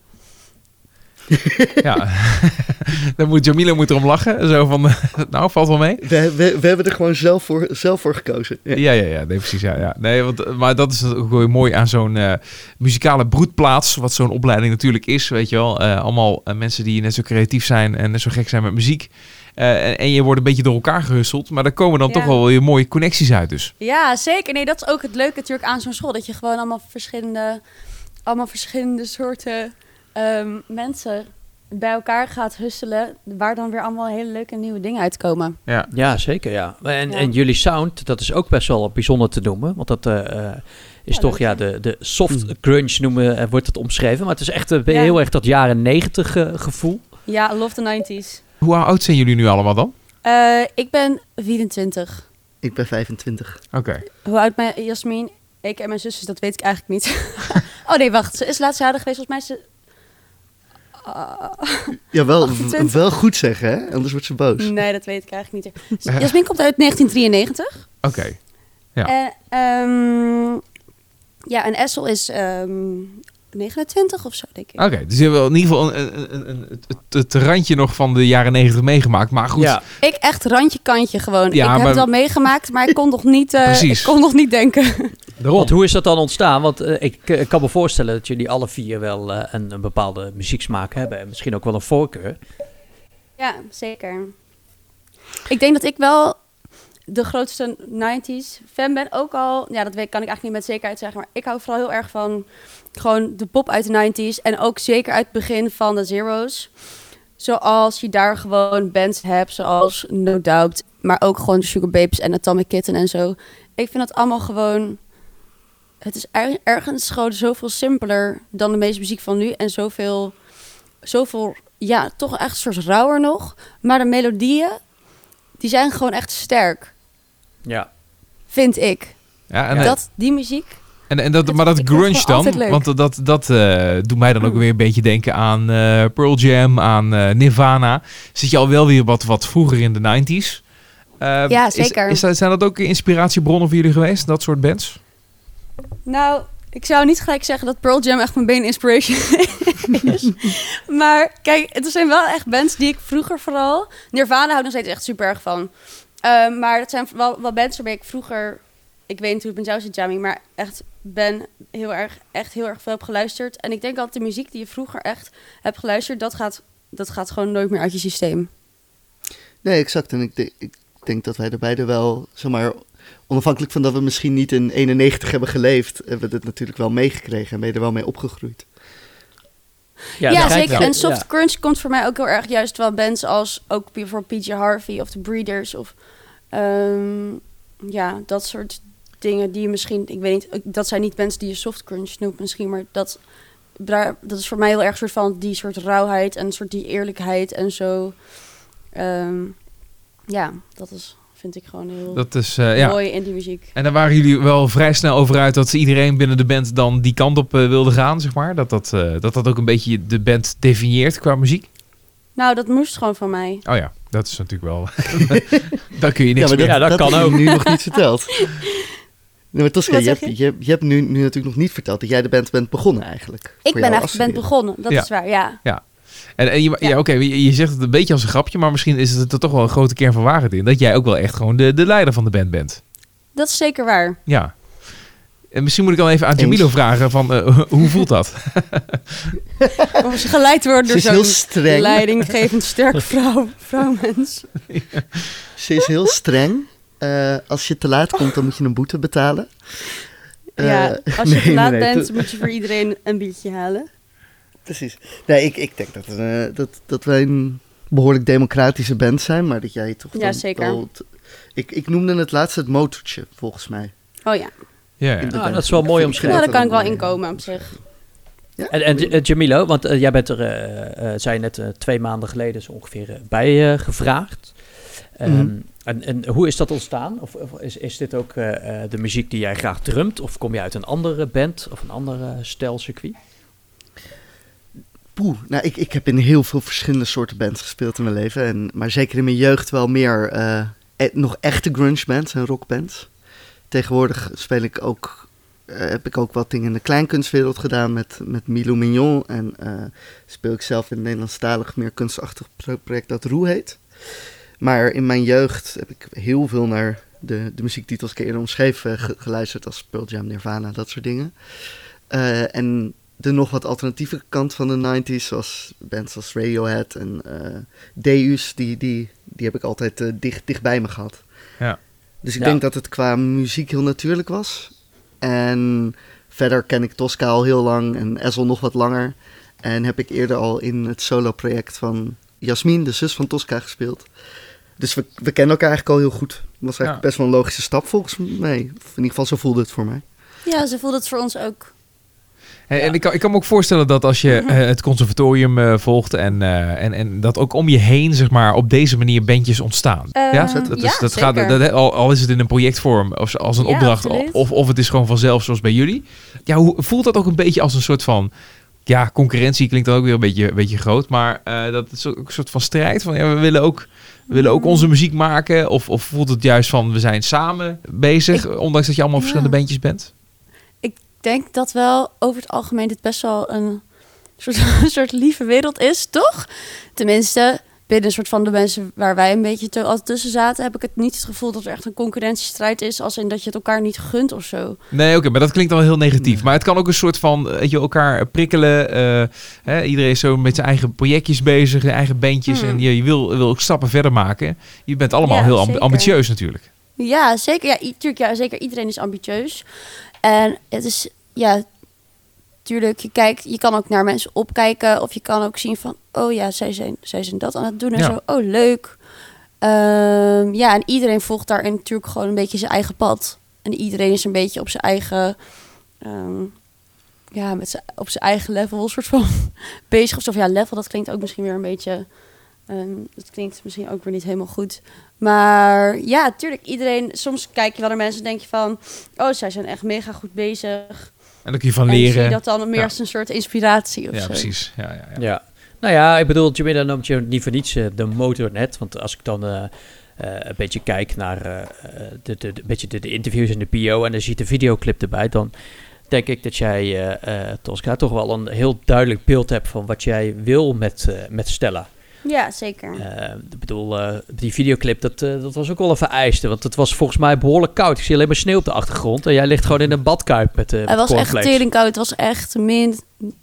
Speaker 1: ja. Dan moet Jamilo moet erom lachen. Zo van, nou, valt wel mee.
Speaker 7: We, we, we hebben er gewoon zelf voor, zelf voor gekozen. Ja.
Speaker 1: Ja, ja, ja, nee, precies. Ja, ja. Nee, want, maar dat is ook wel mooi aan zo'n eh, muzikale broedplaats, wat zo'n opleiding natuurlijk is, weet je wel. Eh, allemaal eh, mensen die net zo creatief zijn en net zo gek zijn met muziek. Eh, en, en je wordt een beetje door elkaar gehusteld, maar daar komen dan
Speaker 6: Ja.
Speaker 1: toch wel weer mooie connecties uit dus.
Speaker 6: Ja, zeker. Nee, dat is ook het leuke natuurlijk aan zo'n school. Dat je gewoon allemaal verschillende, allemaal verschillende soorten ehm, mensen bij elkaar gaat husselen. Waar dan weer allemaal hele leuke nieuwe dingen uitkomen.
Speaker 1: Ja.
Speaker 2: Ja, zeker, ja. En,
Speaker 6: Ja.
Speaker 2: en jullie sound, dat is ook best wel bijzonder te noemen. Want dat eh, eh, is
Speaker 6: Ja,
Speaker 2: toch, ja, de, de soft grunge noemen, eh, wordt het omschreven. Maar het is echt
Speaker 6: Ja.
Speaker 2: heel erg dat jaren negentig gevoel.
Speaker 6: Ja, love the 90s.
Speaker 1: Hoe oud zijn jullie nu allemaal dan?
Speaker 6: Eh, ik ben 24.
Speaker 7: Ik ben 25.
Speaker 1: Oké.
Speaker 6: Hoe oud mijn Jasmin? Ik en mijn zusjes, dat weet ik eigenlijk niet. oh nee, wacht. Ze is laatst jarig geweest. Volgens mij is ze... Ah,
Speaker 7: Ja, wel,
Speaker 6: 28.
Speaker 7: wel goed zeggen, hè? Anders wordt ze boos.
Speaker 6: nee, dat weet ik eigenlijk niet. Jasmin komt uit 1993.
Speaker 1: Oké. Ja.
Speaker 6: En, ehm, ja, en Essel is ehm 29 of zo, denk ik.
Speaker 1: Oké, dus je hebt wel in ieder geval een, een, een, een- het, het, randje nog van de jaren negentig meegemaakt. Maar goed,
Speaker 2: Ja,
Speaker 6: Ik echt randje kantje gewoon.
Speaker 1: Ja,
Speaker 6: ik heb
Speaker 1: maar-
Speaker 6: het al meegemaakt, maar ik kon nog niet, eh,
Speaker 1: Precies.
Speaker 6: ik kon nog niet denken.
Speaker 1: Daarom.
Speaker 2: Want hoe is dat dan ontstaan? Want eh, ik, ik kan me voorstellen dat jullie alle vier wel eh, een, een bepaalde muzieksmaak hebben. En misschien ook wel een voorkeur.
Speaker 6: Ja, zeker. Ik denk dat ik wel de grootste 90s fan ben. Ook al, ja, dat weet, kan ik eigenlijk niet met zekerheid zeggen. Maar ik hou vooral heel erg van gewoon de pop uit de 90s. En ook zeker uit het begin van de Zero's. Zoals je daar gewoon bands hebt, zoals No Doubt. Maar ook gewoon Sugar Babes en Atomic Kitten en zo. Ik vind dat allemaal gewoon... Het is er- ergens gewoon zoveel simpeler dan de meeste muziek van nu. En zoveel, zoveel ja, toch echt een soort rauwer nog. Maar de melodieën, die zijn gewoon echt sterk,
Speaker 2: Ja.
Speaker 6: vind ik.
Speaker 1: Ja, en,
Speaker 6: dat, die muziek.
Speaker 1: En, en dat,
Speaker 6: dat
Speaker 1: maar dat grunge dan, want dat, dat eh, doet mij dan ook weer een beetje denken aan eh, Pearl Jam, aan eh, Nirvana. Zit je al wel weer wat, wat vroeger in de 90s? Eh,
Speaker 6: Ja, zeker.
Speaker 1: Is, zijn dat ook inspiratiebronnen voor jullie geweest, dat soort bands?
Speaker 6: Nou, ik zou niet gelijk zeggen dat Pearl Jam echt mijn main inspiration is. maar kijk, het zijn wel echt bands die ik vroeger vooral... Nirvana hou ik nog steeds echt super erg van. Ehm, maar dat zijn wel, wel bands waarmee ik vroeger... Ik weet niet hoe het met jou zit, Jamie, maar echt ben heel erg, echt heel erg veel heb geluisterd. En ik denk dat de muziek die je vroeger echt hebt geluisterd, dat gaat, dat gaat gewoon nooit meer uit je systeem.
Speaker 7: Nee, exact. En ik, denk- ik denk dat wij er beide wel, zeg maar, onafhankelijk van dat we misschien niet in 91 hebben geleefd, hebben we het natuurlijk wel meegekregen en ben je er wel mee opgegroeid.
Speaker 6: Ja, zeker. En soft
Speaker 2: Ja.
Speaker 6: crunch komt voor mij ook heel erg juist wel bands als ook bijvoorbeeld PJ Harvey of The Breeders of ehm, ja, dat soort dingen die je misschien, ik weet niet, dat zijn niet bands die je soft crunch noemt misschien, maar dat, daar- dat is voor mij heel erg soort van die soort rauwheid en een soort die eerlijkheid en zo. Ehm, ja, dat is, vind ik gewoon heel
Speaker 1: Dat is, eh, ja.
Speaker 6: mooi in die muziek.
Speaker 1: En daar waren jullie wel vrij snel over uit dat iedereen binnen de band dan die kant op eh, wilde gaan, zeg maar. Dat dat, eh, dat dat ook een beetje de band definieert qua muziek.
Speaker 6: Nou, dat moest gewoon van mij.
Speaker 1: Oh ja, dat is natuurlijk wel... dan kun je niks
Speaker 7: maar
Speaker 1: meer.
Speaker 2: Ja, dat kan ook.
Speaker 7: nu nog niet verteld. Nee, maar Tosca, je hebt, je, je hebt nu, nu natuurlijk nog niet verteld dat jij de band bent begonnen eigenlijk.
Speaker 6: Ik ben echt begonnen, dat
Speaker 1: Ja.
Speaker 6: is waar, ja.
Speaker 1: En, en je, ja,
Speaker 6: Ja.
Speaker 1: oké, je, je zegt het een beetje als een grapje, maar misschien is het er toch wel een grote kern van waarheid in. Dat jij ook wel echt gewoon de, de leider van de band bent.
Speaker 6: Dat is zeker waar.
Speaker 1: Ja. En misschien moet ik dan even aan. Jamilo vragen van, eh, hoe voelt dat?
Speaker 6: Om ze geleid te worden door zo'n
Speaker 7: streng.
Speaker 6: leidinggevend sterk vrouw, vrouwmens.
Speaker 7: Ze is heel streng. Eh, als je te laat komt, dan moet je een boete betalen. Eh,
Speaker 6: ja, als je
Speaker 7: nee,
Speaker 6: te laat
Speaker 7: nee,
Speaker 6: bent, moet je voor iedereen een biertje halen.
Speaker 7: Precies. Nee, ik, ik denk dat, eh, dat, dat wij een behoorlijk democratische band zijn, maar dat jij toch
Speaker 6: Ja,
Speaker 7: dan
Speaker 6: zeker.
Speaker 7: wel t- ik, ik noemde het laatst het motortje, volgens mij.
Speaker 6: Oh ja,
Speaker 1: Ja,
Speaker 2: Ah, dat is wel mooi omschreven.
Speaker 6: nou, daar kan ik wel inkomen op zich.
Speaker 7: Ja?
Speaker 2: En, en Jamilo, want jij bent er, eh, eh, zei je net, eh, twee maanden geleden zo ongeveer bij eh, gevraagd. Ehm,
Speaker 7: Mhm.
Speaker 2: en, en hoe is dat ontstaan? Of, of is, is dit ook eh, eh, de muziek die jij graag drumt? Of kom je uit een andere band of een ander eh, stijlcircuit?
Speaker 7: Poeh, nou, ik, ik heb in heel veel verschillende soorten bands gespeeld in mijn leven. En, maar zeker in mijn jeugd wel meer eh, e- nog echte grunge bands en rockbands. Tegenwoordig speel ik ook, heb ik ook wat dingen in de kleinkunstwereld gedaan met, met Milou Mignon. En speel ik zelf in een Nederlandstalig meer kunstachtig pro- project dat Roe heet. Maar in mijn jeugd heb ik heel veel naar de, de muziektitels die ik eerder omschreef eh, ge- geluisterd. Als Pearl Jam, Nirvana, dat soort dingen. Eh, en de nog wat alternatieve kant van de 90s, zoals bands als Radiohead en eh Deus, die, die, die heb ik altijd dicht, dicht bij me gehad.
Speaker 1: Ja.
Speaker 7: Dus ik
Speaker 2: Ja.
Speaker 7: denk dat het qua muziek heel natuurlijk was. En verder ken ik Tosca al heel lang en Ezel nog wat langer. En heb ik eerder al in het solo-project van Jasmin, de zus van Tosca, gespeeld. Dus we, we kennen elkaar eigenlijk al heel goed. Dat was eigenlijk
Speaker 1: Ja.
Speaker 7: best wel een logische stap volgens mij. In ieder geval zo voelde het voor mij.
Speaker 6: Ja, ze voelt het voor ons ook.
Speaker 2: Ja.
Speaker 1: En ik kan, ik kan me ook voorstellen dat als je eh, het conservatorium eh, volgt en, eh, en, en dat ook om je heen, zeg maar, op deze manier bandjes ontstaan. Ja, dat, is,
Speaker 6: ja,
Speaker 1: dat gaat, dat, al, al is het in een projectvorm of als een
Speaker 6: Ja,
Speaker 1: opdracht,
Speaker 6: absoluut.
Speaker 1: of, of het is gewoon vanzelf zoals bij jullie. Ja, hoe, voelt dat ook een beetje als een soort van, ja, concurrentie klinkt dan ook weer een beetje, een beetje groot, maar eh, dat is ook een soort van strijd van, ja, we willen ook, we willen ook onze muziek maken, of, of voelt het juist van, we zijn samen bezig, ondanks dat je allemaal
Speaker 6: Ja.
Speaker 1: verschillende bandjes bent?
Speaker 6: Ik denk dat wel over het algemeen dit best wel een soort, een soort lieve wereld is, toch? Tenminste, binnen een soort van de mensen waar wij een beetje te, altijd tussen zaten, heb ik het niet het gevoel dat er echt een concurrentiestrijd is, als in dat je het elkaar niet gunt of zo.
Speaker 1: Nee, oké, maar dat klinkt al heel negatief.
Speaker 2: Nee.
Speaker 1: Maar het kan ook een soort van, eh, weet je, elkaar prikkelen. eh, hè, iedereen is zo met zijn eigen projectjes bezig, zijn eigen bandjes.
Speaker 6: Hmm.
Speaker 1: En je, je wil, wil ook stappen verder maken. Je bent allemaal
Speaker 6: Ja,
Speaker 1: heel amb- ambitieus natuurlijk.
Speaker 6: Ja, zeker. Ja, i- tuurlijk, ja, zeker. Iedereen is ambitieus. En het is, ja, tuurlijk, je, kijkt, je kan ook naar mensen opkijken. Of je kan ook zien van, oh ja, zij zijn, zij zijn dat aan het doen. En
Speaker 1: Ja.
Speaker 6: zo, oh leuk. Ehm, ja, en iedereen volgt daarin natuurlijk gewoon een beetje zijn eigen pad. En iedereen is een beetje op zijn eigen, ehm, ja, met zijn, op zijn eigen level, soort van bezig. Of zo. Ja, level, dat klinkt ook misschien weer een beetje, ehm, dat klinkt misschien ook weer niet helemaal goed. Maar ja, tuurlijk, iedereen, soms kijk je wel naar mensen en denk je van, oh, zij zijn echt mega goed bezig.
Speaker 1: En kun je van
Speaker 6: En zie je
Speaker 1: leren.
Speaker 6: dat dan meer
Speaker 1: Ja.
Speaker 6: als een soort inspiratie of
Speaker 1: Ja,
Speaker 6: zo.
Speaker 1: precies. Ja, ja, ja.
Speaker 2: Ja. Nou ja, ik bedoel, Jamila noemt je niet voor niets eh, de motornet. Want als ik dan eh, eh, een beetje kijk naar eh, eh, de, de, de, beetje de, de interviews en de PO en dan ziet de videoclip erbij, dan denk ik dat jij, eh, eh, Tosca, toch wel een heel duidelijk beeld hebt van wat jij wil met, eh, met Stella.
Speaker 6: Ja, zeker.
Speaker 2: Eh, ik bedoel, eh, die videoclip, dat, eh, dat was ook wel een vereiste. Want het was volgens mij behoorlijk koud. Ik zie alleen maar sneeuw op de achtergrond. En jij ligt gewoon in een badkuip met, eh
Speaker 6: het was echt tering koud. Het was echt min,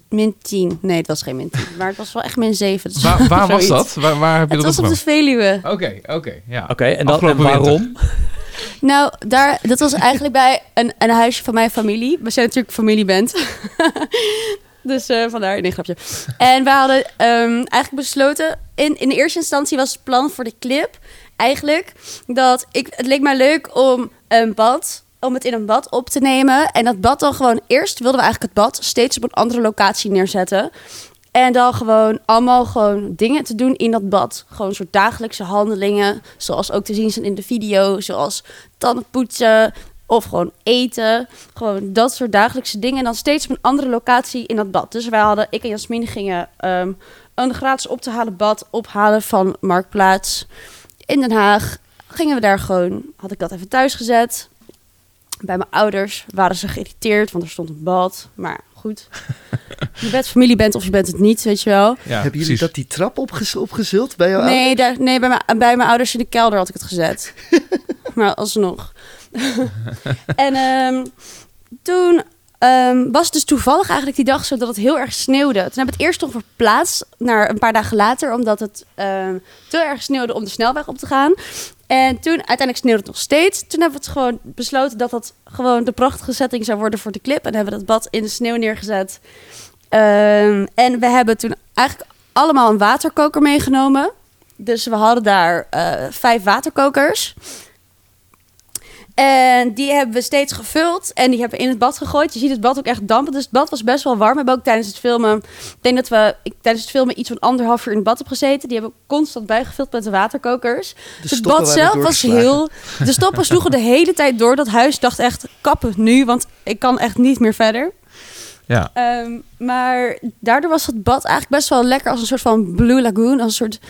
Speaker 6: min 10. Nee, het was geen min 10. Maar het was wel echt min 7. Dus
Speaker 1: Waar, waar was dat? Waar, waar heb je
Speaker 6: Het
Speaker 1: dat
Speaker 6: was op de Veluwe.
Speaker 1: Oké, oké, ja.
Speaker 2: Oké, en, dan, en waarom?
Speaker 6: Nou, daar, dat was eigenlijk bij een, een huisje van mijn familie. We zijn natuurlijk familieband. dus eh, vandaar, nee, grapje. En we hadden ehm, eigenlijk besloten... In, in eerste instantie was het plan voor de clip... eigenlijk dat ik... Het leek mij leuk om een bad... om het in een bad op te nemen. En dat bad dan gewoon... Eerst wilden we eigenlijk het bad steeds op een andere locatie neerzetten. En dan gewoon allemaal gewoon dingen te doen in dat bad. Gewoon soort dagelijkse handelingen. Zoals ook te zien zijn in de video. Zoals tanden poetsen. Of gewoon eten. Gewoon dat soort dagelijkse dingen. En dan steeds op een andere locatie in dat bad. Dus wij hadden, ik en Jasmin gingen ehm, een gratis op te halen bad ophalen van Marktplaats. In Den Haag gingen we daar gewoon, had ik dat even thuis gezet. Bij mijn ouders waren ze geïrriteerd, want er stond een bad. Maar goed, je bent familie bent of je bent het niet, weet je wel.
Speaker 1: Ja,
Speaker 7: Hebben jullie
Speaker 1: precies.
Speaker 7: dat die trap opgez opgezult bij jou?
Speaker 6: Nee, daar, nee bij, mijn, bij mijn ouders in de kelder had ik het gezet. maar alsnog. En ehm, toen ehm, was het dus toevallig eigenlijk die dag zo dat het heel erg sneeuwde. Toen hebben we het eerst nog verplaatst naar een paar dagen later, omdat het ehm, te erg sneeuwde om de snelweg op te gaan. En toen uiteindelijk sneeuwde het nog steeds. Toen hebben we het gewoon besloten dat dat gewoon de prachtige setting zou worden voor de clip. En hebben we dat bad in de sneeuw neergezet. En we hebben toen eigenlijk allemaal een waterkoker meegenomen. Dus we hadden daar eh, vijf waterkokers. En die hebben we steeds gevuld en die hebben we in het bad gegooid. Je ziet het bad ook echt dampen, dus het bad was best wel warm. We hebben ook tijdens het filmen, ik denk dat we ik, tijdens het filmen iets van anderhalf uur in het bad hebben gezeten. Die hebben we constant bijgevuld met de waterkokers.
Speaker 7: De
Speaker 6: het bad zelf was heel... De stoppen sloegen de hele tijd door. Dat huis dacht echt, kappen nu, want ik kan echt niet meer verder.
Speaker 1: Ja.
Speaker 6: Ehm, maar daardoor was het bad eigenlijk best wel lekker als een soort van Blue Lagoon. Als een soort,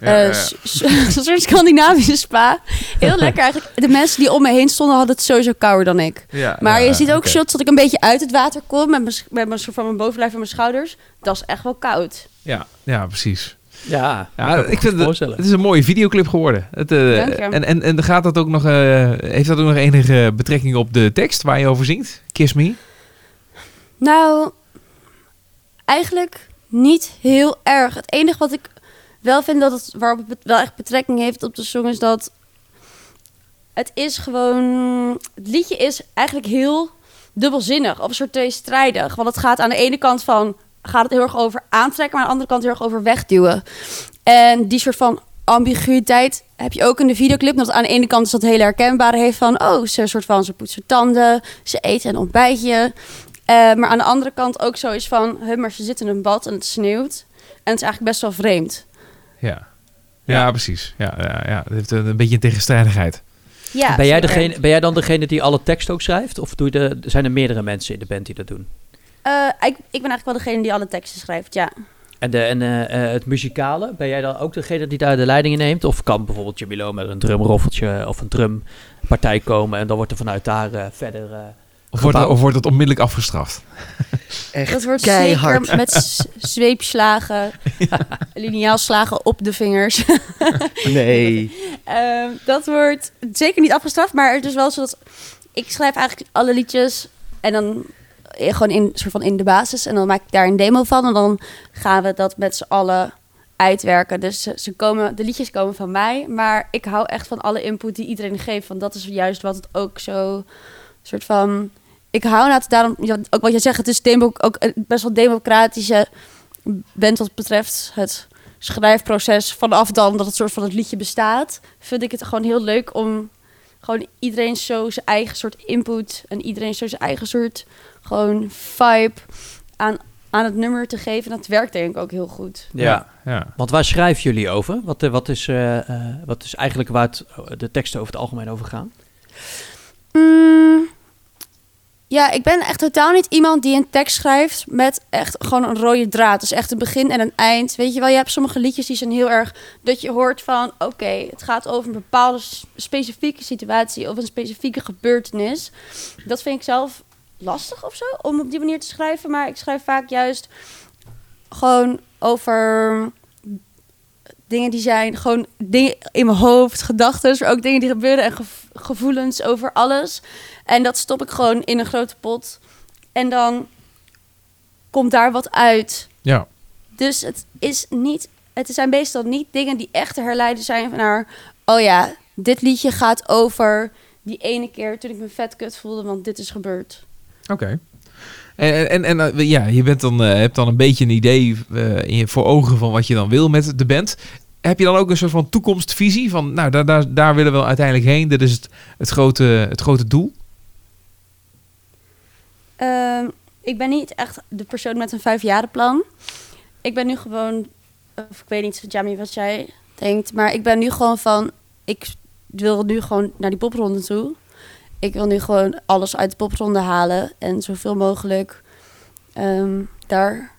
Speaker 1: Ja, ja,
Speaker 6: eh, een soort Scandinavische spa. Heel lekker eigenlijk. De mensen die om me heen stonden hadden het sowieso kouder dan ik.
Speaker 1: Ja,
Speaker 6: Maar
Speaker 1: ja,
Speaker 6: je ziet ook shots dat ik een beetje uit het water kom. Met mijn, met mijn soort van mijn bovenlijf en mijn schouders. Dat is echt wel koud.
Speaker 1: Ja, ja, precies.
Speaker 2: Ja,
Speaker 1: Ja, ik vind het, het is een mooie videoclip geworden. Het, eh,
Speaker 6: Dank je.
Speaker 1: en, en, en gaat dat ook nog, eh, heeft dat ook nog enige betrekking op de tekst waar je over zingt? Kiss Me?
Speaker 6: Nou, eigenlijk niet heel erg. Het enige wat ik wel vind dat het waarop het wel echt betrekking heeft op de song is dat het is gewoon het liedje is eigenlijk heel dubbelzinnig of een soort tweestrijdig, want het gaat aan de ene kant van gaat het heel erg over aantrekken, maar aan de andere kant heel erg over wegduwen. En die soort van ambiguïteit heb je ook in de videoclip. Dat aan de ene kant is dat hele herkenbare heeft van... oh, ze soort van, ze poetsen tanden, ze eten een ontbijtje. Eh, maar aan de andere kant ook zo is van... Huh, maar ze zitten in een bad en het sneeuwt. En het is eigenlijk best wel vreemd.
Speaker 1: Ja. Ja, precies. Ja, ja, ja. Het heeft een, een beetje een tegenstrijdigheid.
Speaker 6: Ja,
Speaker 2: ben, jij degene, ben jij dan degene die alle tekst ook schrijft? Of doe je de, zijn er meerdere mensen in de band die dat doen?
Speaker 6: Eh, ik, ik ben eigenlijk wel degene die alle teksten schrijft, ja.
Speaker 2: En, de, en eh, eh, het muzikale, ben jij dan ook degene die daar de leidingen neemt? Of kan bijvoorbeeld Jamilo met een drumroffeltje of een drumpartij komen en dan wordt er vanuit daar eh, verder...
Speaker 1: Of wordt,
Speaker 7: gebouw.
Speaker 1: of wordt het onmiddellijk afgestraft?
Speaker 7: Echt
Speaker 6: Dat wordt
Speaker 7: keihard.
Speaker 6: zeker met zweepslagen, lineaalslagen op de vingers.
Speaker 7: Nee.
Speaker 6: Ehm, dat wordt zeker niet afgestraft, maar het is wel zo dat ik schrijf eigenlijk alle liedjes en dan eh, gewoon in soort van in de basis en dan maak ik daar een demo van en dan gaan we dat met z'n allen uitwerken. Dus ze, ze komen, de liedjes komen van mij, maar ik hou echt van alle input die iedereen geeft, want dat is juist wat het ook zo soort van. Ik hou nou daarom ook wat je zegt, het is demo, ook een best wel democratische bent wat betreft het schrijfproces vanaf dan dat het soort van het liedje bestaat, vind ik het gewoon heel leuk om gewoon iedereen zo zijn eigen soort input en iedereen zo zijn eigen soort gewoon vibe aan, aan het nummer te geven. En dat werkt denk ik ook heel goed.
Speaker 2: Ja.
Speaker 1: ja.
Speaker 2: Want waar schrijven jullie over? Wat, eh, wat, is, eh, eh, wat is eigenlijk waar het, eh, de teksten over het algemeen over gaan?
Speaker 6: Mm, ja, ik ben echt totaal niet iemand die een tekst schrijft met echt gewoon een rode draad. Dus echt een begin en een eind. Weet je wel, je hebt sommige liedjes die zijn heel erg dat je hoort van oké, het gaat over een bepaalde specifieke situatie of een specifieke gebeurtenis. Dat vind ik zelf lastig of zo om op die manier te schrijven. Maar ik schrijf vaak juist gewoon over dingen die zijn gewoon dingen in mijn hoofd, gedachten, maar ook dingen die gebeuren en gev- gevoelens over alles. En dat stop ik gewoon in een grote pot. En dan komt daar wat uit.
Speaker 1: ja.
Speaker 6: Dus het is niet, het zijn meestal niet dingen die echt te herleiden zijn naar, oh ja, dit liedje gaat over die ene keer toen ik me vet kut voelde, want dit is gebeurd.
Speaker 1: Oké. En, en, en eh, ja, je bent dan, eh, hebt dan een beetje een idee eh, in je, voor ogen van wat je dan wil met de band. Heb je dan ook een soort van toekomstvisie van, nou, daar, daar, daar willen we uiteindelijk heen. Dit is het, het, grote, het grote doel.
Speaker 6: Ehm, ik ben niet echt de persoon met een vijfjarenplan. Ik ben nu gewoon, of ik weet niet, Jamie, wat jij denkt, maar ik ben nu gewoon van, ik wil nu gewoon naar die popronde toe. Ik wil nu gewoon alles uit de popronde halen en zoveel mogelijk ehm, daar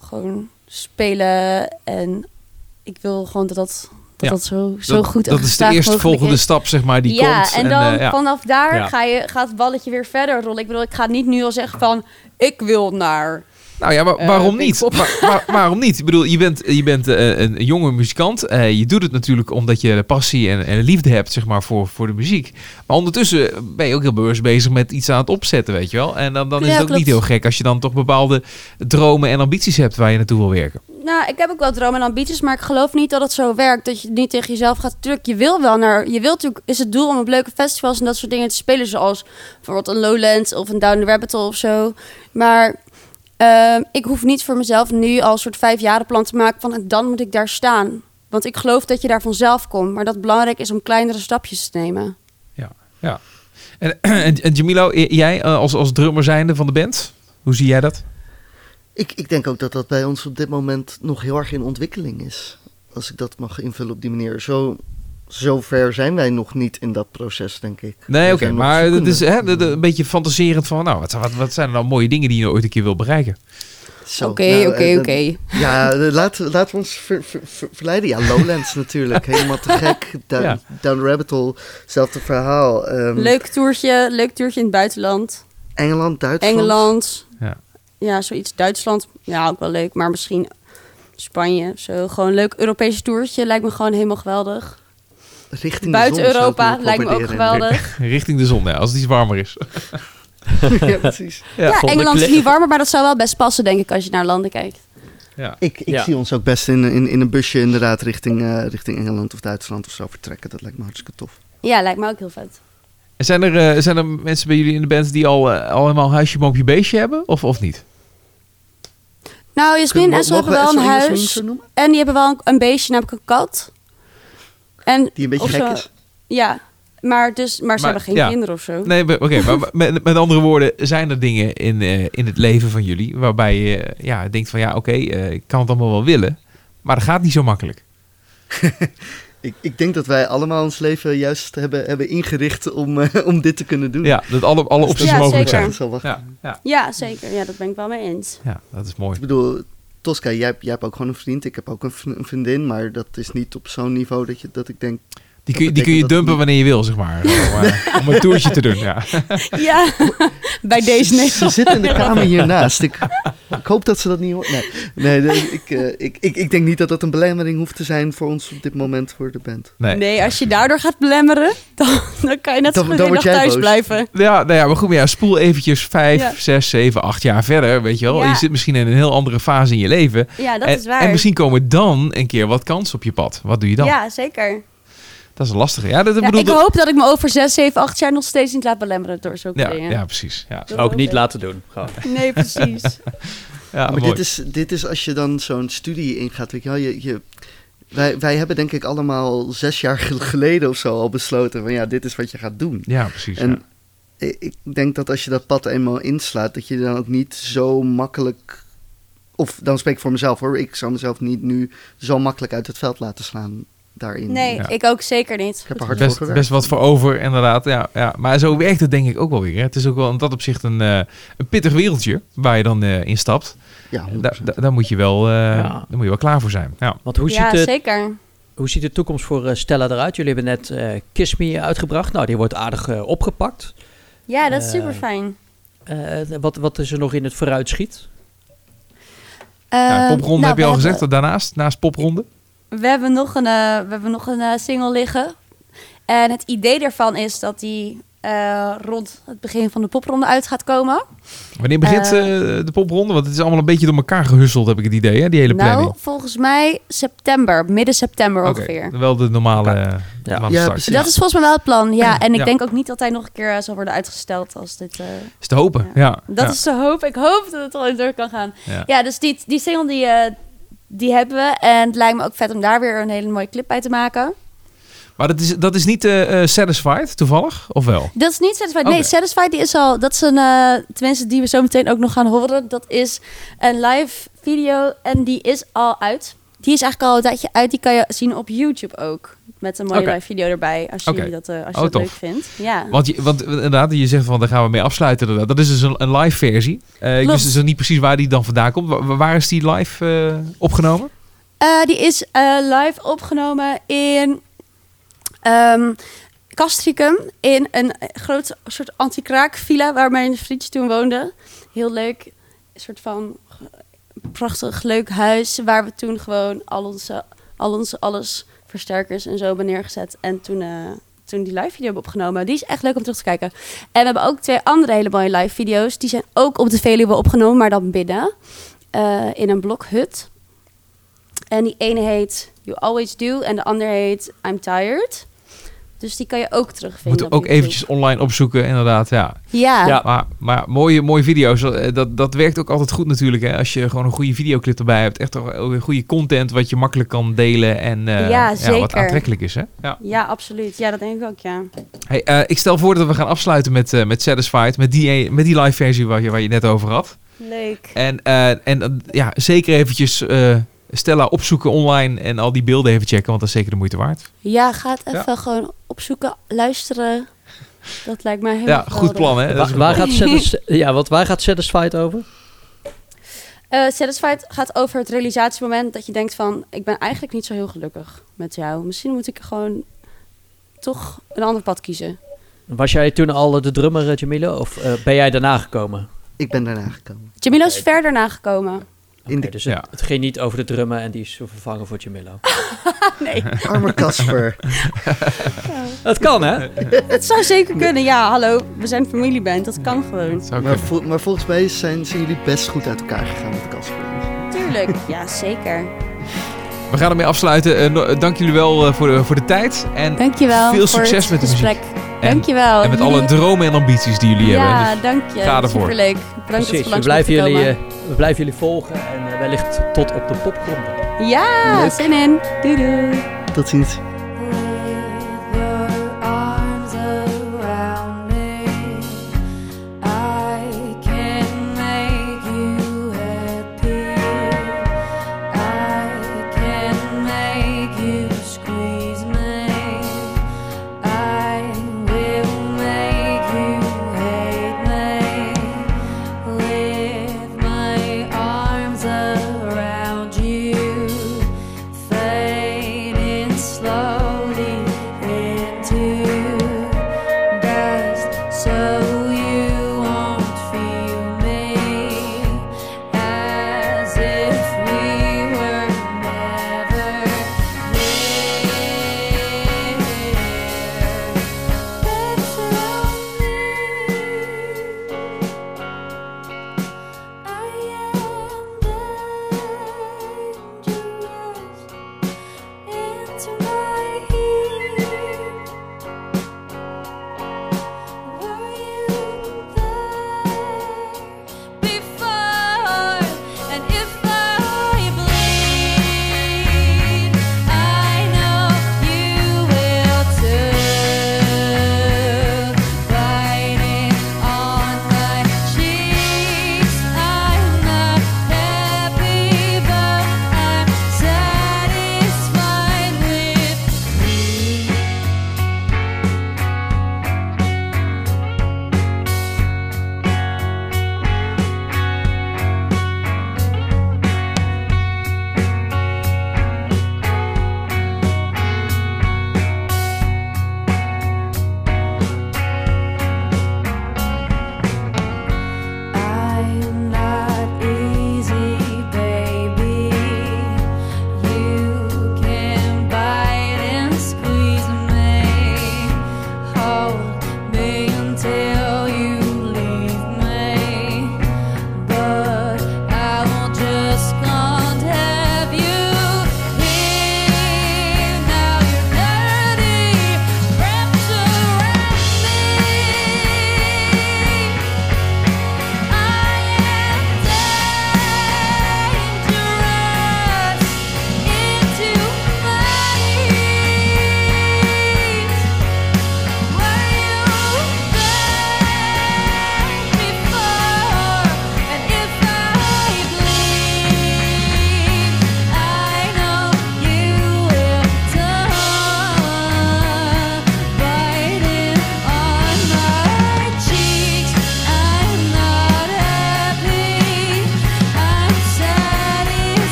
Speaker 6: gewoon spelen. En ik wil gewoon dat dat, dat,
Speaker 1: Ja,
Speaker 6: dat zo, zo
Speaker 1: dat,
Speaker 6: goed en
Speaker 1: Dat is de
Speaker 6: mogelijk is
Speaker 1: stap, zeg maar, die
Speaker 6: ja,
Speaker 1: komt.
Speaker 6: en dan
Speaker 1: eh, ja.
Speaker 6: vanaf daar ga je, gaat het balletje weer verder rollen. Ik bedoel, ik ga niet nu al zeggen van... ik wil naar...
Speaker 1: Nou ja, maar
Speaker 6: Eh,
Speaker 1: waarom niet?
Speaker 6: Pop.
Speaker 1: Maar, maar- waarom niet? Ik bedoel, je bent, je bent eh, een, een jonge muzikant. Eh, je doet het natuurlijk omdat je de passie en, en de liefde hebt zeg maar, voor, voor de muziek. Maar ondertussen ben je ook heel bewust bezig met iets aan het opzetten, weet je wel. En dan, dan is
Speaker 6: Ja,
Speaker 1: het ook
Speaker 6: klopt.
Speaker 1: niet heel gek als je dan toch bepaalde dromen en ambities hebt waar je naartoe wil werken.
Speaker 6: Nou, ik heb ook wel dromen en ambities, maar ik geloof niet dat het zo werkt. Dat je niet tegen jezelf gaat druk. Je wil wel naar... Je wilt natuurlijk... Is het doel om op leuke festivals en dat soort dingen te spelen. Zoals bijvoorbeeld een Lowlands of een Down the Rabbit Hole of zo. Maar ehm, ik hoef niet voor mezelf nu al een soort vijfjarenplan te maken van... dan moet ik daar staan. Want ik geloof dat je daar vanzelf komt. Maar dat het belangrijk is om kleinere stapjes te nemen.
Speaker 1: En, en, en Jamilo, jij eh, als, als drummer zijnde van de band, hoe zie jij dat?
Speaker 7: Ik, ik denk ook dat dat bij ons op dit moment nog heel erg in ontwikkeling is. Als ik dat mag invullen op die manier. Zo, zo ver zijn wij nog niet in dat proces, denk ik.
Speaker 1: Nee, oké, maar het is hè, de- de- een beetje fantaserend van, nou, wat, wat, wat zijn er nou mooie dingen die je ooit een keer wil bereiken?
Speaker 7: Zo,
Speaker 6: Oké,
Speaker 7: nou,
Speaker 6: oké,
Speaker 7: eh,
Speaker 6: oké.
Speaker 7: Ja, eh, laten laten we ons ver- ver- ver- verleiden. Ja, Lowlands natuurlijk. Helemaal te gek. Down,
Speaker 1: Ja.
Speaker 7: Down Rabbit Hole, hetzelfde verhaal. Ehm,
Speaker 6: Leuk toertje, leuk toertje in het buitenland.
Speaker 7: Engeland, Duitsland.
Speaker 6: Engeland.
Speaker 1: Ja.
Speaker 6: Ja, zoiets. Duitsland. Ja, ook wel leuk. Maar misschien Spanje. Zo gewoon een leuk Europees toertje. Lijkt me gewoon helemaal geweldig.
Speaker 7: Richting de
Speaker 6: Buiten
Speaker 7: zon zou ik
Speaker 6: Europa lijkt me ook geweldig.
Speaker 1: Richting de zon, ja, als het iets warmer is.
Speaker 7: ja, precies.
Speaker 6: Ja, Engeland is niet warmer, maar dat zou wel best passen, denk ik, als je naar landen kijkt.
Speaker 1: Ja.
Speaker 7: Ik, ik
Speaker 2: Ja.
Speaker 7: zie ons ook best in, in, in een busje inderdaad richting, eh, richting Engeland of Duitsland of zo vertrekken. Dat lijkt me hartstikke tof.
Speaker 6: Ja, lijkt me ook heel vet.
Speaker 1: En Zijn er, eh, zijn er mensen bij jullie in de band die al, eh, al helemaal huisje, boompje, beestje hebben? Of, of niet?
Speaker 6: Nou, Jasmin en Essel hebben wel
Speaker 7: we
Speaker 6: een huis. En die hebben wel een, een beestje, namelijk een kat. En,
Speaker 7: Die een beetje gek
Speaker 6: zo-
Speaker 7: is.
Speaker 6: Ja, maar, dus, maar ze
Speaker 1: Maar,
Speaker 6: hebben geen
Speaker 1: ja.
Speaker 6: kinderen of zo.
Speaker 1: Nee, oké, maar met, met andere woorden, zijn er dingen in, eh, in het leven van jullie waarbij je ja, denkt van ja, oké, eh, ik kan het allemaal wel willen, maar dat gaat niet zo makkelijk.
Speaker 7: Ik, ik denk dat wij allemaal ons leven juist hebben, hebben ingericht om, eh, om dit te kunnen doen.
Speaker 1: Ja, dat alle, alle opties
Speaker 6: Ja,
Speaker 1: mogelijk
Speaker 6: zeker.
Speaker 1: zijn. Ja, ja,
Speaker 6: Ja, zeker. Ja, dat ben ik wel mee eens.
Speaker 1: ja, dat is mooi.
Speaker 7: Ik bedoel, Tosca, jij, hebt- ook gewoon een vriend. Ik heb ook een vriendin, maar dat is niet op zo'n niveau dat, je, dat ik denk...
Speaker 1: Die kun je, die kun je dumpen wanneer je wil, zeg maar. om, eh, om een toertje te doen, ja.
Speaker 6: Ja, bij deze
Speaker 7: Ze
Speaker 6: Nederland.
Speaker 7: zit in de kamer hiernaast. Ik, ik hoop dat ze dat niet hoort. Nee, nee nee, ik, eh, ik, ik, ik denk niet dat dat een belemmering hoeft te zijn voor ons op dit moment voor de band.
Speaker 1: Nee.
Speaker 6: Nee, als je daardoor gaat belemmeren, dan, dan kan je net zo
Speaker 7: Dan-
Speaker 6: goed
Speaker 7: dan
Speaker 6: weer
Speaker 7: word
Speaker 6: nog thuis
Speaker 7: boos.
Speaker 6: blijven.
Speaker 1: Ja, nou ja, maar goed, maar ja, spoel eventjes vijf,
Speaker 6: Ja.
Speaker 1: zes, zeven, acht jaar verder, weet je wel.
Speaker 6: Ja.
Speaker 1: Je zit misschien in een heel andere fase in je leven.
Speaker 6: Ja, dat
Speaker 1: en,
Speaker 6: is waar.
Speaker 1: en misschien komen dan een keer wat kansen op je pad. Wat doe je dan?
Speaker 6: Ja, zeker.
Speaker 1: Dat is lastig. Ja, dat,
Speaker 6: Ja,
Speaker 1: bedoel,
Speaker 6: ik hoop dat ik me over 6, 7, 8 jaar nog steeds niet laat belemmeren door zulke
Speaker 1: ja,
Speaker 6: dingen.
Speaker 1: ja, precies. Ja,
Speaker 6: Dat
Speaker 2: Ook niet
Speaker 6: ik.
Speaker 2: laten doen. Gewoon.
Speaker 6: Nee, precies.
Speaker 1: ja
Speaker 7: maar
Speaker 1: mooi.
Speaker 7: dit is, dit is als je dan zo'n studie ingaat. Weet je wel, je, je, wij, wij hebben denk ik allemaal zes jaar gel- geleden of zo al besloten van ja, dit is wat je gaat doen.
Speaker 1: Ja, precies.
Speaker 7: En ik ik denk dat als je dat pad eenmaal inslaat, dat je dan ook niet zo makkelijk. Of dan spreek ik voor mezelf hoor. Ik zou mezelf niet nu zo makkelijk uit het veld laten slaan daarin.
Speaker 6: Nee,
Speaker 1: Ja.
Speaker 6: ik ook zeker niet.
Speaker 7: Ik heb er hard voor
Speaker 1: Best, best wat voor over, inderdaad. Ja, ja. Maar zo werkt het denk ik ook wel weer. Hè. Het is ook wel in dat opzicht een, eh, een pittig wereldje waar je dan eh, in stapt.
Speaker 7: Ja, 100%.
Speaker 1: Daar da, daar moet je wel, eh,
Speaker 2: Ja.
Speaker 1: daar moet je wel klaar voor zijn. Ja.
Speaker 2: Want hoe,
Speaker 6: ja,
Speaker 2: ziet de,
Speaker 6: zeker.
Speaker 2: hoe ziet de toekomst voor eh, Stella eruit? Jullie hebben net eh Kiss Me uitgebracht. Nou, die wordt aardig eh, opgepakt.
Speaker 6: Ja, dat is
Speaker 2: Eh,
Speaker 6: super fijn.
Speaker 2: Eh, wat, wat is er nog in het vooruitschiet?
Speaker 1: Ja, popronde
Speaker 6: nou,
Speaker 1: heb je al
Speaker 6: we
Speaker 1: gezegd,
Speaker 6: hebben-
Speaker 1: daarnaast, naast popronde.
Speaker 6: We hebben nog een, eh, we hebben nog een eh, single liggen. En het idee daarvan is dat die eh, rond het begin van de popronde uit gaat komen.
Speaker 1: Wanneer begint de popronde? Want het is allemaal een beetje door elkaar gehusseld, heb ik het idee, hè? die hele planning.
Speaker 6: Nou, volgens mij september, midden september
Speaker 1: Oké,
Speaker 6: ongeveer.
Speaker 1: Wel de normale,
Speaker 7: Ja,
Speaker 1: start.
Speaker 6: Dat is volgens mij wel het plan, ja. En ik
Speaker 1: Ja.
Speaker 6: denk ook niet dat hij nog een keer zal worden uitgesteld als dit... eh,
Speaker 1: Is te hopen, ja.
Speaker 6: Dat
Speaker 1: ja.
Speaker 6: is de hoop. Ik hoop dat het al door kan gaan.
Speaker 1: Ja.
Speaker 6: Ja, dus die, die single die, eh, die hebben we. En het lijkt me ook vet om daar weer een hele mooie clip bij te maken.
Speaker 1: Maar dat is, dat is niet eh, Satisfied, toevallig? Of wel?
Speaker 6: Dat is niet Satisfied. Nee, Satisfied die is al... Dat is een... eh tenminste, die we zo meteen ook nog gaan horen. Dat is een live video en die is al uit. Die is eigenlijk al een tijdje uit. Die kan je zien op YouTube ook. Met een mooie
Speaker 1: Oké.
Speaker 6: live video erbij. Als je
Speaker 1: Oké.
Speaker 6: dat, eh, als je
Speaker 1: Oh,
Speaker 6: dat leuk vindt. Ja.
Speaker 1: Want, je, want inderdaad, je zegt van, daar gaan we mee afsluiten. Dat is dus een, een live versie. Eh, ik wist dus niet precies waar die dan vandaan komt. Wa- waar is die live eh, opgenomen?
Speaker 6: Eh, die is eh, live opgenomen in ehm Castricum. In een groot soort anti-kraak villa waar mijn vriendje toen woonde. Heel leuk. Een soort van prachtig leuk huis. Waar we toen gewoon al onze, al onze alles versterkers en zo hebben neergezet. En toen, eh, toen die live video hebben opgenomen. Die is echt leuk om terug te kijken. En we hebben ook twee andere hele mooie live video's. Die zijn ook op de Veluwe opgenomen, maar dan binnen. eh, in een blokhut. En die ene heet You Always Do en de andere heet I'm Tired. Dus die kan je ook terugvinden.
Speaker 1: Moeten ook
Speaker 6: YouTube.
Speaker 1: eventjes online opzoeken, inderdaad. Ja.
Speaker 6: Ja,
Speaker 2: Ja.
Speaker 1: Maar, maar mooie, mooie video's, eh, dat, dat werkt ook altijd goed natuurlijk. Hè? Als je gewoon een goede videoclip erbij hebt. Echt ook een goede content wat je makkelijk kan delen. En eh,
Speaker 6: Ja,
Speaker 1: wat aantrekkelijk is. Hè? Ja.
Speaker 6: ja, absoluut. Ja, dat denk ik ook, ja.
Speaker 1: Hey, eh, ik stel voor dat we gaan afsluiten met, eh, met Satisfied. Met die, met die live versie waar je, waar je net over had.
Speaker 6: Leuk.
Speaker 1: En, eh, en ja, zeker eventjes eh, Stella opzoeken online. En al die beelden even checken. Want dat is zeker de moeite waard.
Speaker 6: Ja, ga het even gewoon opzoeken, luisteren. Dat lijkt mij heel
Speaker 1: Ja,
Speaker 6: geweldig.
Speaker 1: goed plan hè. Dat
Speaker 2: Waar,
Speaker 1: plan.
Speaker 2: gaat Satis- ja, want waar gaat Satisfied over?
Speaker 6: Eh, Satisfied gaat over het realisatiemoment dat je denkt van... ik ben eigenlijk niet zo heel gelukkig met jou. Misschien moet ik gewoon toch een ander pad kiezen.
Speaker 2: Was jij toen al de drummer, eh, Jamilo? Of eh, ben jij daarna gekomen?
Speaker 7: Ik ben daarna gekomen.
Speaker 6: Jamilo is verder nagekomen.
Speaker 7: De
Speaker 2: dus
Speaker 1: Ja.
Speaker 2: het, het ging niet over de drummer en die is vervangen voor Jamilo.
Speaker 6: Nee,
Speaker 7: arme Casper.
Speaker 2: Het kan, hè?
Speaker 6: het zou zeker kunnen. Ja, hallo, we zijn familieband. Dat kan gewoon.
Speaker 1: Dat
Speaker 7: maar volgens mij zijn, zijn jullie best goed uit elkaar gegaan met Casper.
Speaker 6: Tuurlijk. Ja, zeker.
Speaker 1: We gaan ermee afsluiten. Eh, no- dank jullie wel eh, voor, de, voor de tijd. En
Speaker 6: Dankjewel
Speaker 1: Veel
Speaker 6: voor
Speaker 1: succes
Speaker 6: het
Speaker 1: met de muziek.
Speaker 6: gesprek.
Speaker 1: En-
Speaker 6: Dankjewel.
Speaker 1: En met alle dromen en ambities die jullie hebben.
Speaker 6: Ja,
Speaker 1: Dus
Speaker 6: dank je.
Speaker 1: ga ervoor.
Speaker 6: Superleuk. Bedankt
Speaker 2: Precies,
Speaker 6: je
Speaker 2: we blijven, jullie,
Speaker 6: komen.
Speaker 2: eh, we blijven jullie volgen en eh, wellicht tot op de popronde.
Speaker 6: Ja,
Speaker 7: Leuk.
Speaker 6: zin in. Doei doei.
Speaker 7: Tot ziens.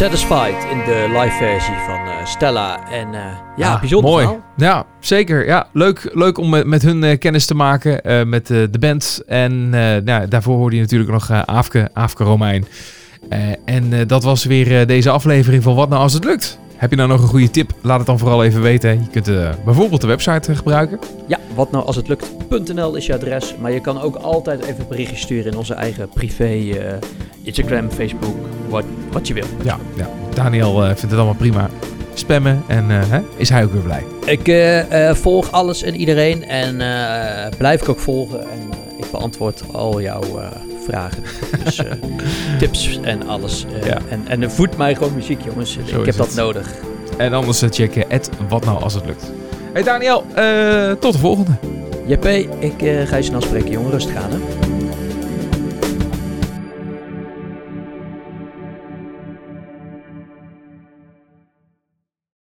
Speaker 2: Satisfied in de live versie van eh, Stella. En eh, ja,
Speaker 1: Ah,
Speaker 2: bijzonder
Speaker 1: mooi.
Speaker 2: verhaal.
Speaker 1: Ja, zeker. Ja, leuk, leuk om met, met hun eh, kennis te maken, met de band. En nou, daarvoor hoorde je natuurlijk nog Aafke, Aafke Romein. En dat was weer deze aflevering van Wat Nou Als Het Lukt. Heb je nou nog een goede tip? Laat het dan vooral even weten. Je kunt eh, bijvoorbeeld de website eh, gebruiken.
Speaker 2: Ja, wat nou als het lukt.nl is je adres. Maar je kan ook altijd even berichtjes sturen in onze eigen privé eh, Instagram, Facebook, wat, wat je wil.
Speaker 1: Ja, ja. Daniel vindt het allemaal prima. Spammen en hè, is hij ook weer blij.
Speaker 2: Ik volg alles en iedereen en blijf ik ook volgen. En ik beantwoord al jouw vragen. Dus eh, tips en alles. Eh,
Speaker 1: Ja.
Speaker 2: En, en er voedt mij gewoon muziek, jongens.
Speaker 1: Zo
Speaker 2: ik heb dat
Speaker 1: het.
Speaker 2: nodig.
Speaker 1: En anders eh, checken het Wat Nou Als Het Lukt. Hey Daniel, tot de volgende.
Speaker 2: JP, ik ga je snel spreken, jongen. Rustig aan, hè?